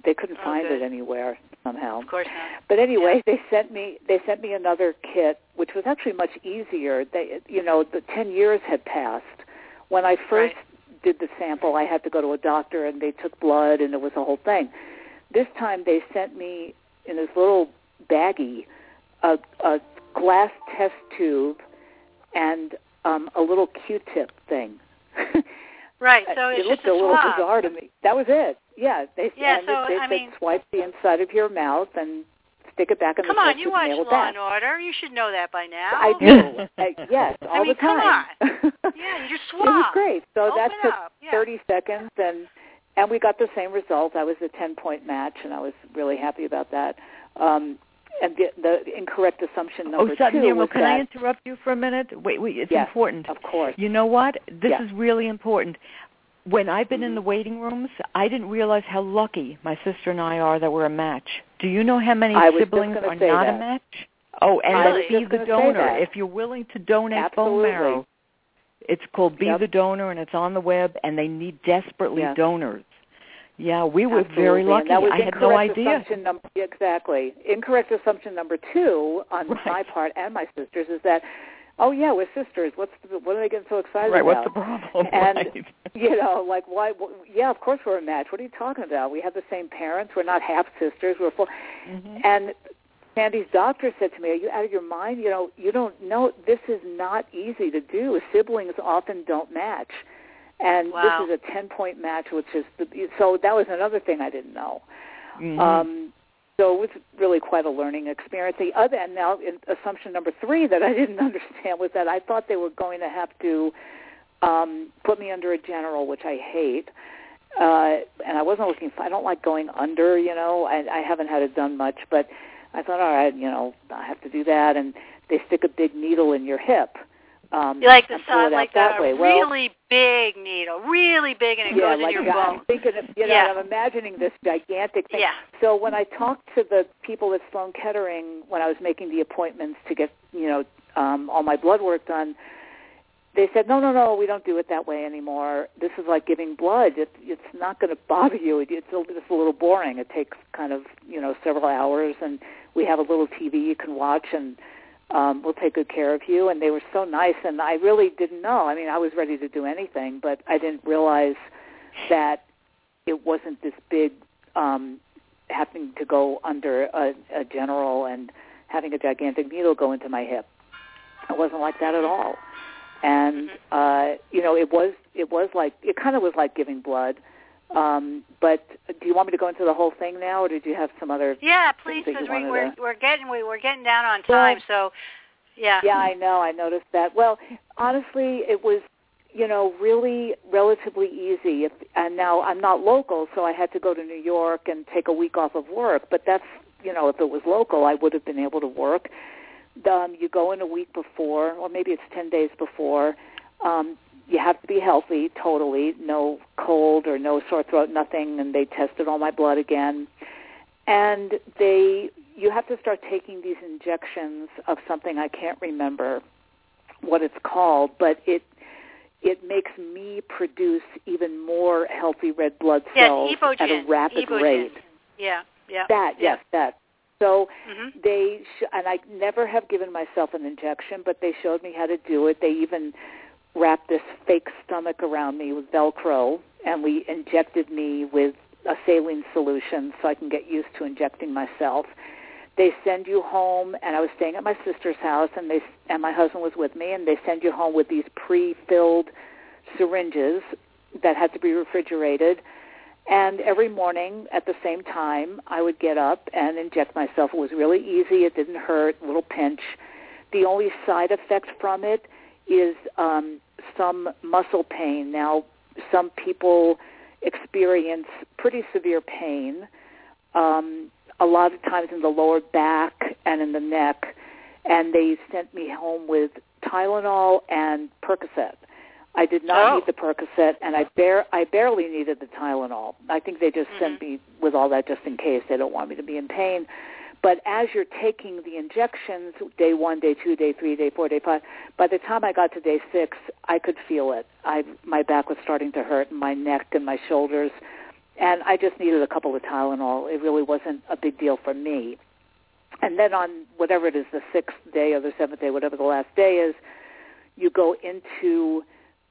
They couldn't Oh, find good. it anywhere somehow. Of course not. But anyway, they sent me they sent me another kit, which was actually much easier. They, you know, the ten years had passed. When I first did the sample, I had to go to a doctor, and they took blood, and it was a whole thing. This time, they sent me in this little baggie a, a glass test tube and um, a little Q-tip thing. Right. So it's it looked just a little swab. bizarre to me. That was it. Yeah, they Yeah, and so, they, I they mean- swipe the inside of your mouth and stick it back in Come the Come on, you watch Law back. and Order. You should know that by now. I do. I, yes, all mean, the come on. Yeah, you just It was great. So that Open took. Yeah. 30 seconds, and and we got the same result. I was a 10 point match, and I was really happy about that. Um, the, the incorrect assumption Oh, number Sutton two Nemo, was can that, I interrupt you for a minute? Wait, wait, it's Yes, important. of course. You know what? This Yeah. is really important. When I've been in Mhm. the waiting rooms, I didn't realize how lucky my sister and I are that we're a match. Do you know how many I was just siblings are not that. a match? Oh, and Really? be the donor. If you're willing to donate Absolutely. bone marrow, it's called Be Yep. the Donor, and it's on the web, and they need desperately Yes. donors. Yeah, we were Absolutely. very lucky. And that was I had no idea. Assumption number, exactly. Incorrect assumption number two on Right. my part and my sister's is that, oh yeah, we're sisters. What's the, what are they getting so excited Right, about? what's the problem? And right. you know, like why? wh- Yeah, of course we're a match. What are you talking about? We have the same parents. We're not half sisters. We're full. Mhm. And Sandy's doctor said to me, "Are you out of your mind? You know, you don't know. This is not easy to do. Siblings often don't match." And Wow. this is a ten-point match, which is the, so. That was another thing I didn't know. Mhm. Um, so it was really quite a learning experience. The other, and now in, assumption number three that I didn't understand was that I thought they were going to have to um, put me under a general, which I hate. Uh, and I wasn't looking for, I don't like going under, you know, I, I haven't had it done much, but I thought, all right, you know, I have to do that. And they stick a big needle in your hip. Um, You like the and pull it out like that the way. Well, really big needle, really big, and it yeah, goes like in your I'm thinking of, you know, Yeah. I'm imagining this gigantic thing. Yeah. So when I talked to the people at Sloan Kettering when I was making the appointments to get, you know, um, all my blood work done, they said, no, no, no, we don't do it that way anymore. This is like giving blood. It, it's not going to bother you. It, it's, a, it's a little boring. It takes kind of, you know, several hours, and we have a little TV you can watch, and um, we'll take good care of you. And they were so nice, and I really didn't know. I mean, I was ready to do anything, but I didn't realize that it wasn't this big um, having to go under a, a general and having a gigantic needle go into my hip. It wasn't like that at all. And uh, you know, it was it was like it kind of was like giving blood. Um, but do you want me to go into the whole thing now, or did you have some other? Yeah, please, because we, we're to- we're getting we, we're getting down on Well- time. So, yeah. Yeah, I know. I noticed that. Well, honestly, it was you know really relatively easy. If, and now I'm not local, so I had to go to New York and take a week off of work. But that's you know if it was local, I would have been able to work. Um, you go in a week before, or maybe it's ten days before. Um, you have to be healthy, totally, no cold or no sore throat, nothing. And they tested all my blood again, and they you have to start taking these injections of something I can't remember what it's called, but it it makes me produce even more healthy red blood cells Evogen. at a rapid Evogen. rate. Yeah, yeah. That yeah. yes, that. So hmm they sh- and I never have given myself an injection, but they showed me how to do it. They even wrapped this fake stomach around me with Velcro, and we injected me with a saline solution so I can get used to injecting myself. they send you home and I was staying at my sister's house and they and my husband was with me and they send you home with these pre-filled syringes that had to be refrigerated. And every morning at the same time I would get up and inject myself. It was really easy. It didn't hurt. Little pinch. The only side effect from it is um some muscle pain now some people experience pretty severe pain um a lot of times in the lower back and in the neck, and they sent me home with Tylenol and Percocet. I did not oh. need the Percocet, and I bare I barely needed the Tylenol. I think they just mm-hmm. sent me with all that just in case they don't want me to be in pain. But as you're taking the injections, day one, day two, day three, day four, day five, by the time I got to day six, I could feel it. I my back was starting to hurt, and my neck and my shoulders and I just needed a couple of Tylenol. It really wasn't a big deal for me. And then on whatever it is, the sixth day or the seventh day, whatever the last day is, you go into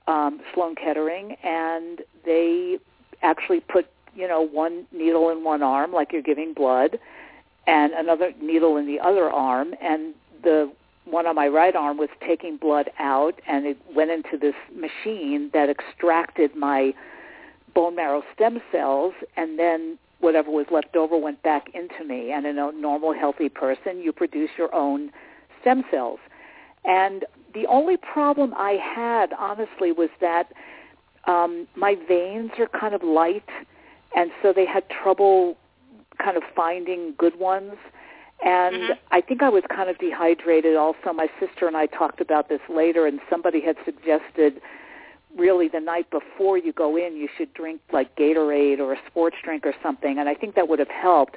um, Sloan Kettering, and they actually put you know one needle in one arm, like you're giving blood, and another needle in the other arm, and the one on my right arm was taking blood out, and it went into this machine that extracted my bone marrow stem cells, and then whatever was left over went back into me. And in a normal, healthy person, you produce your own stem cells. And the only problem I had, honestly, was that um, my veins are kind of light, and so they had trouble kind of finding good ones. And mm-hmm. I think I was kind of dehydrated also. My sister and I talked about this later, and somebody had suggested really the night before you go in, you should drink like Gatorade or a sports drink or something, and I think that would have helped.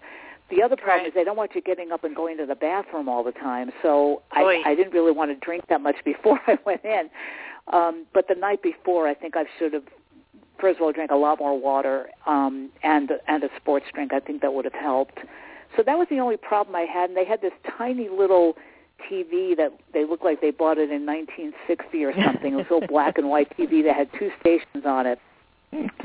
The other problem right. is they don't want you getting up and going to the bathroom all the time, so I, I didn't really want to drink that much before I went in. Um, but the night before, I think I should have first of all drank a lot more water um, and and a sports drink. I think that would have helped. So that was the only problem I had, and they had this tiny little TV that they looked like they bought it in 1960 or something. It was a black and white TV that had two stations on it.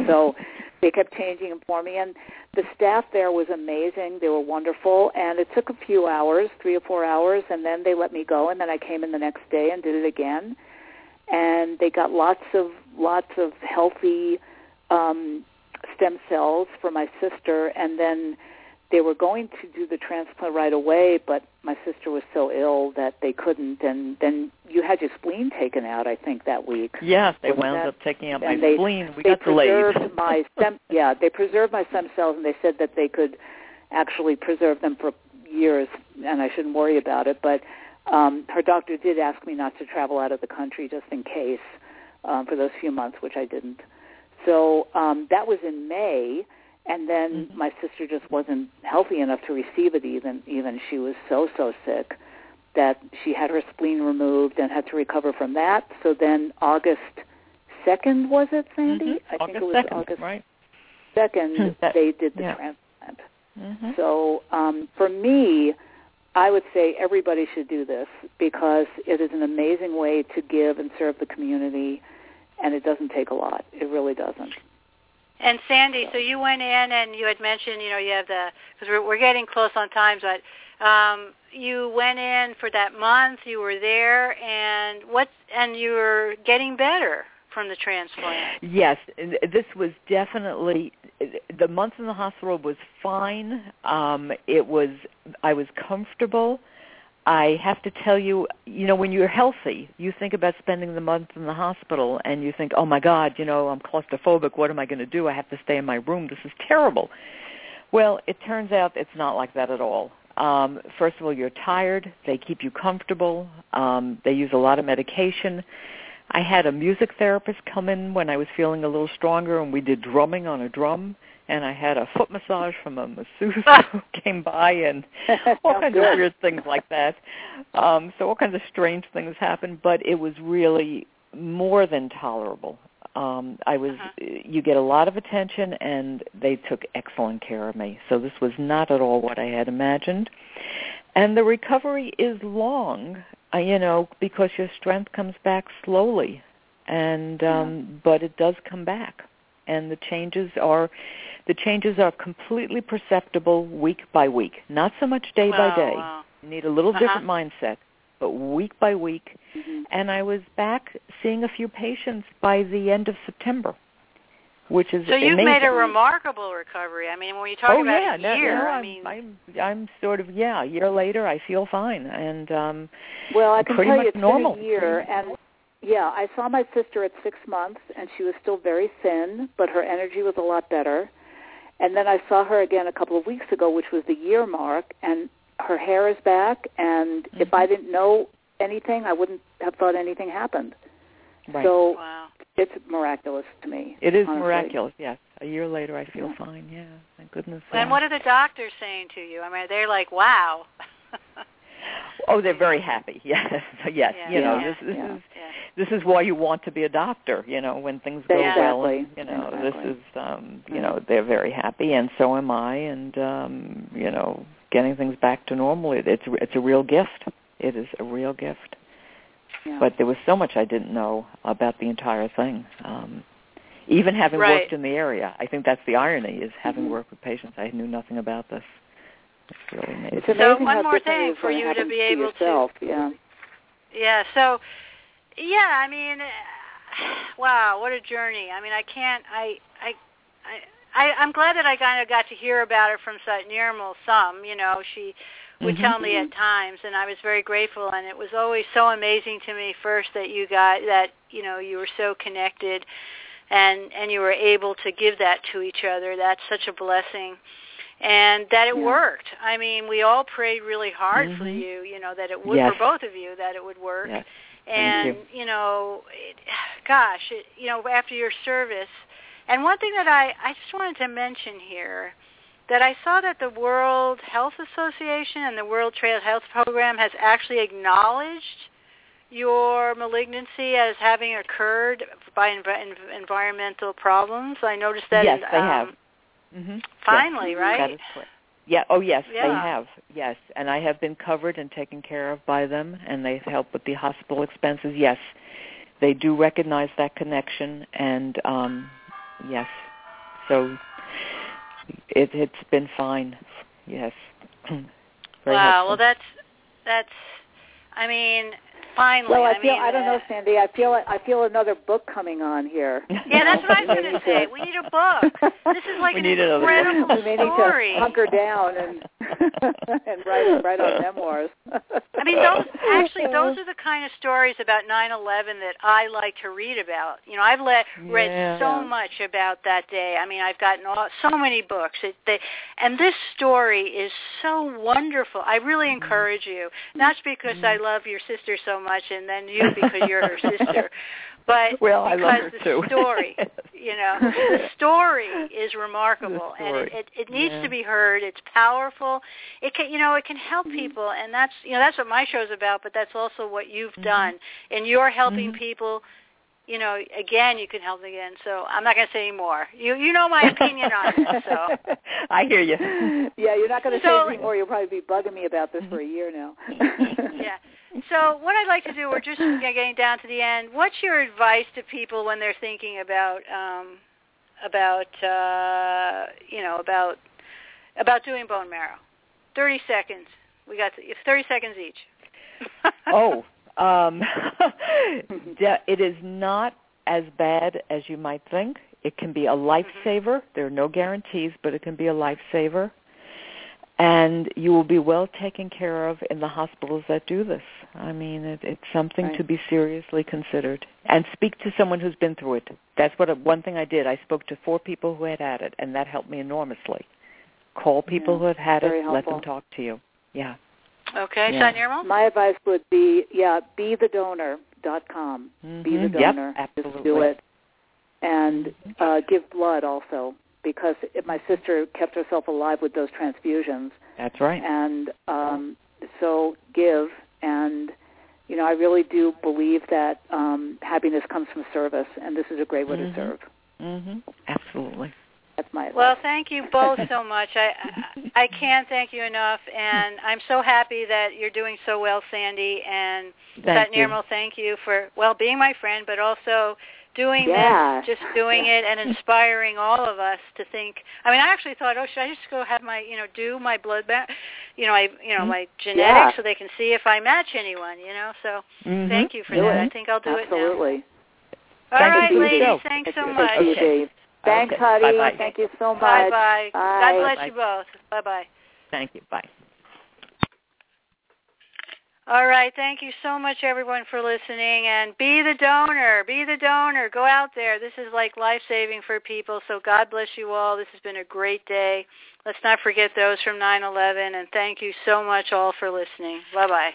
So they kept changing them for me, and the staff there was amazing. They were wonderful, and it took a few hours, three or four hours, and then they let me go, and then I came in the next day and did it again, and they got lots of lots of healthy um, stem cells for my sister, and then they were going to do the transplant right away, but my sister was so ill that they couldn't. And then you had your spleen taken out, I think, that week. Yes, they Wasn't wound that? up taking out And my they- spleen. We they got delayed. my stem. Yeah, they preserved my stem cells, and they said that they could actually preserve them for years, and I shouldn't worry about it. But um, her doctor did ask me not to travel out of the country just in case um, for those few months, which I didn't. So um, that was in May and then Mhm. my sister just wasn't healthy enough to receive it even even she was so so sick that she had her spleen removed and had to recover from that so then august second was it sandy Mhm. i August think it was 2nd, august right? second That- they did the yeah. transplant Mm-hmm. so um for me i would say everybody should do this because it is an amazing way to give and serve the community and it doesn't take a lot it really doesn't And Sandy, so you went in and you had mentioned, you know, you have the because we're we're getting close on times, but um, you went in for that month. You were there, and what? And you were getting better from the transplant. Yes, this was definitely the month in the hospital was fine. Um, it was I was comfortable. I have to tell you, you know, when you're healthy, you think about spending the month in the hospital and you think, oh my God, you know, I'm claustrophobic. What am I going to do? I have to stay in my room. This is terrible. Well, it turns out it's not like that at all. Um, first of all, you're tired. They keep you comfortable. Um, they use a lot of medication. I had a music therapist come in when I was feeling a little stronger, and we did drumming on a drum and I had a foot massage from a masseuse who came by and all kinds good. of weird things like that. Um, so all kinds of strange things happened, but it was really more than tolerable. Um, I was Uh-huh. you get a lot of attention and they took excellent care of me. So this was not at all what I had imagined. And the recovery is long, uh, you know, because your strength comes back slowly. And um but it does come back. And the changes are The changes are completely perceptible week by week, not so much day by day. Wow. You need a little Uh-huh. different mindset, but week by week. Mhm. And I was back seeing a few patients by the end of September, which is So you've amazing. made a remarkable recovery. I mean, when you talk oh about yeah, a no, year, no, I I'm, mean, I'm I'm sort of yeah. A year later, I feel fine, and um Well, I can pretty tell much you it's normal. been a year, and yeah, I saw my sister at six months, and she was still very thin, but her energy was a lot better. And then I saw her again a couple of weeks ago, which was the year mark, and her hair is back. And if Mm-hmm. I didn't know anything, I wouldn't have thought anything happened. right. So wow. it's miraculous to me. it is honestly. miraculous. Yes, a year later, I feel Yeah. fine. Yeah, thank goodness. And yeah. what are the doctors saying to you? I mean, they're like, "Wow." Oh, they're very happy. Yes, yes. Yeah, you know, yeah, this this yeah. is yeah. this is why you want to be a doctor. You know, when things go well, and, you know, exactly. this is um, you Mhm. know, they're very happy, and so am I. And um, you know, getting things back to normal, it, it's it's a real gift. It is a real gift. Yeah. But there was so much I didn't know about the entire thing. Um, even having Right. worked in the area, I think that's the irony: is having Mhm. worked with patients, I knew nothing about this. It's really amazing. it's amazing So one more thing for you to be able to- yourself. Yeah. Yeah. So, yeah. I mean, wow, what a journey. I mean, I can't. I. I. I. I I'm glad that I kind of got to hear about it from Sat Nirmal some. You know, she would Mhm. tell me at times, and I was very grateful. And it was always so amazing to me first that you got that. You know, you were so connected, and and you were able to give that to each other. That's such a blessing. And that it Yeah. worked. I mean, we all prayed really hard for Mhm. you, you know, that it would Yes. for both of you, that it would work Yes. and you. know it, gosh it, you know after your service and one thing that i i just wanted to mention here that i saw that the world health association and the world trade health program has actually acknowledged your malignancy as having occurred by env- environmental problems i noticed that yes, in, they um, have. Hmm finally That right is correct. Yeah. Oh, yes, they have. Yes, and I have been covered and taken care of by them, and they've helped with the hospital expenses. Yes, they do recognize that connection, and um, yes, so it, it's been fine. Yes. Very wow helpful. well that's that's i mean finally Well, I, I feel mean, I don't uh, know, Sandy. I feel I feel another book coming on here. Yeah, that's what I was going to say. We need a book. This is like We an need another book. incredible we may need to hunker down and and write write our memoirs. I mean, those actually those are the kind of stories about 9/11 that I like to read about. You know, I've let, read Yeah. so much about that day. I mean, I've gotten all, so many books. It, they, and this story is so wonderful. I really Mm-hmm. encourage you, not just because I love your sister so much, and then you because you're her sister, but Well, I because love her the too. story, you know, the story is remarkable, The and it, it, it needs Yeah. to be heard. It's powerful. It can, you know, it can help Mm-hmm. people, and that's, you know, that's what my show's about. But that's also what you've Mm-hmm. done, and you're helping Mhm. people. You know, again, you can help again. So I'm not going to say any more. You, you know my opinion on this. So I hear you. yeah, you're not going to So- say anymore. You'll probably be bugging me about this for a year now. yeah. So what I'd like to do, we're just getting down to the end. What's your advice to people when they're thinking about um, about uh, you know about about doing bone marrow? Thirty seconds. We got th- thirty seconds each. oh, um, it is not as bad as you might think. It can be a lifesaver. There are no guarantees, but it can be a lifesaver. And you will be well taken care of in the hospitals that do this. I mean, it, it's something Right. to be seriously considered. And speak to someone who's been through it. That's what one thing I did. I spoke to four people who had had it, and that helped me enormously. Call people Yeah, who have had it. Let them talk to you. Yeah. Okay, Yeah. Sat Nirmal? My advice would be, yeah, be the donor dot com. Be the Mhm. Yep, donor. absolutely. Just do it, and uh, give blood also because it, my sister kept herself alive with those transfusions, That's right. and um, so give. And you know, I really do believe that um, happiness comes from service, and this is a great way Mhm. to serve. Mhm. Absolutely. That's my advice. Well, thank you both so much. I, I can't thank you enough, and I'm so happy that you're doing so well, Sandy. And Thank Sat. Nirmal, thank you for well being my friend, but also doing Yeah. this, just doing it, and inspiring all of us to think. I mean, I actually thought, oh, should I just go have my, you know, do my blood bank, you know, I, you know, my genetics, Yeah. so they can see if I match anyone, you know. So Mhm. thank you for Do that. it. I think I'll do it now. Absolutely. All Thank right, ladies. Thanks Thank so much. Thank you, Dave. Thanks, Okay. Huddy. Bye-bye. Thank you so much. Bye bye. God Bye. bless Bye. you both. Bye bye. Thank you. Bye. All right. Thank you so much, everyone, for listening. And be the donor. Be the donor. Go out there. This is like life saving for people. So God bless you all. This has been a great day. Let's not forget those from 9/11. And thank you so much all for listening. Bye bye bye.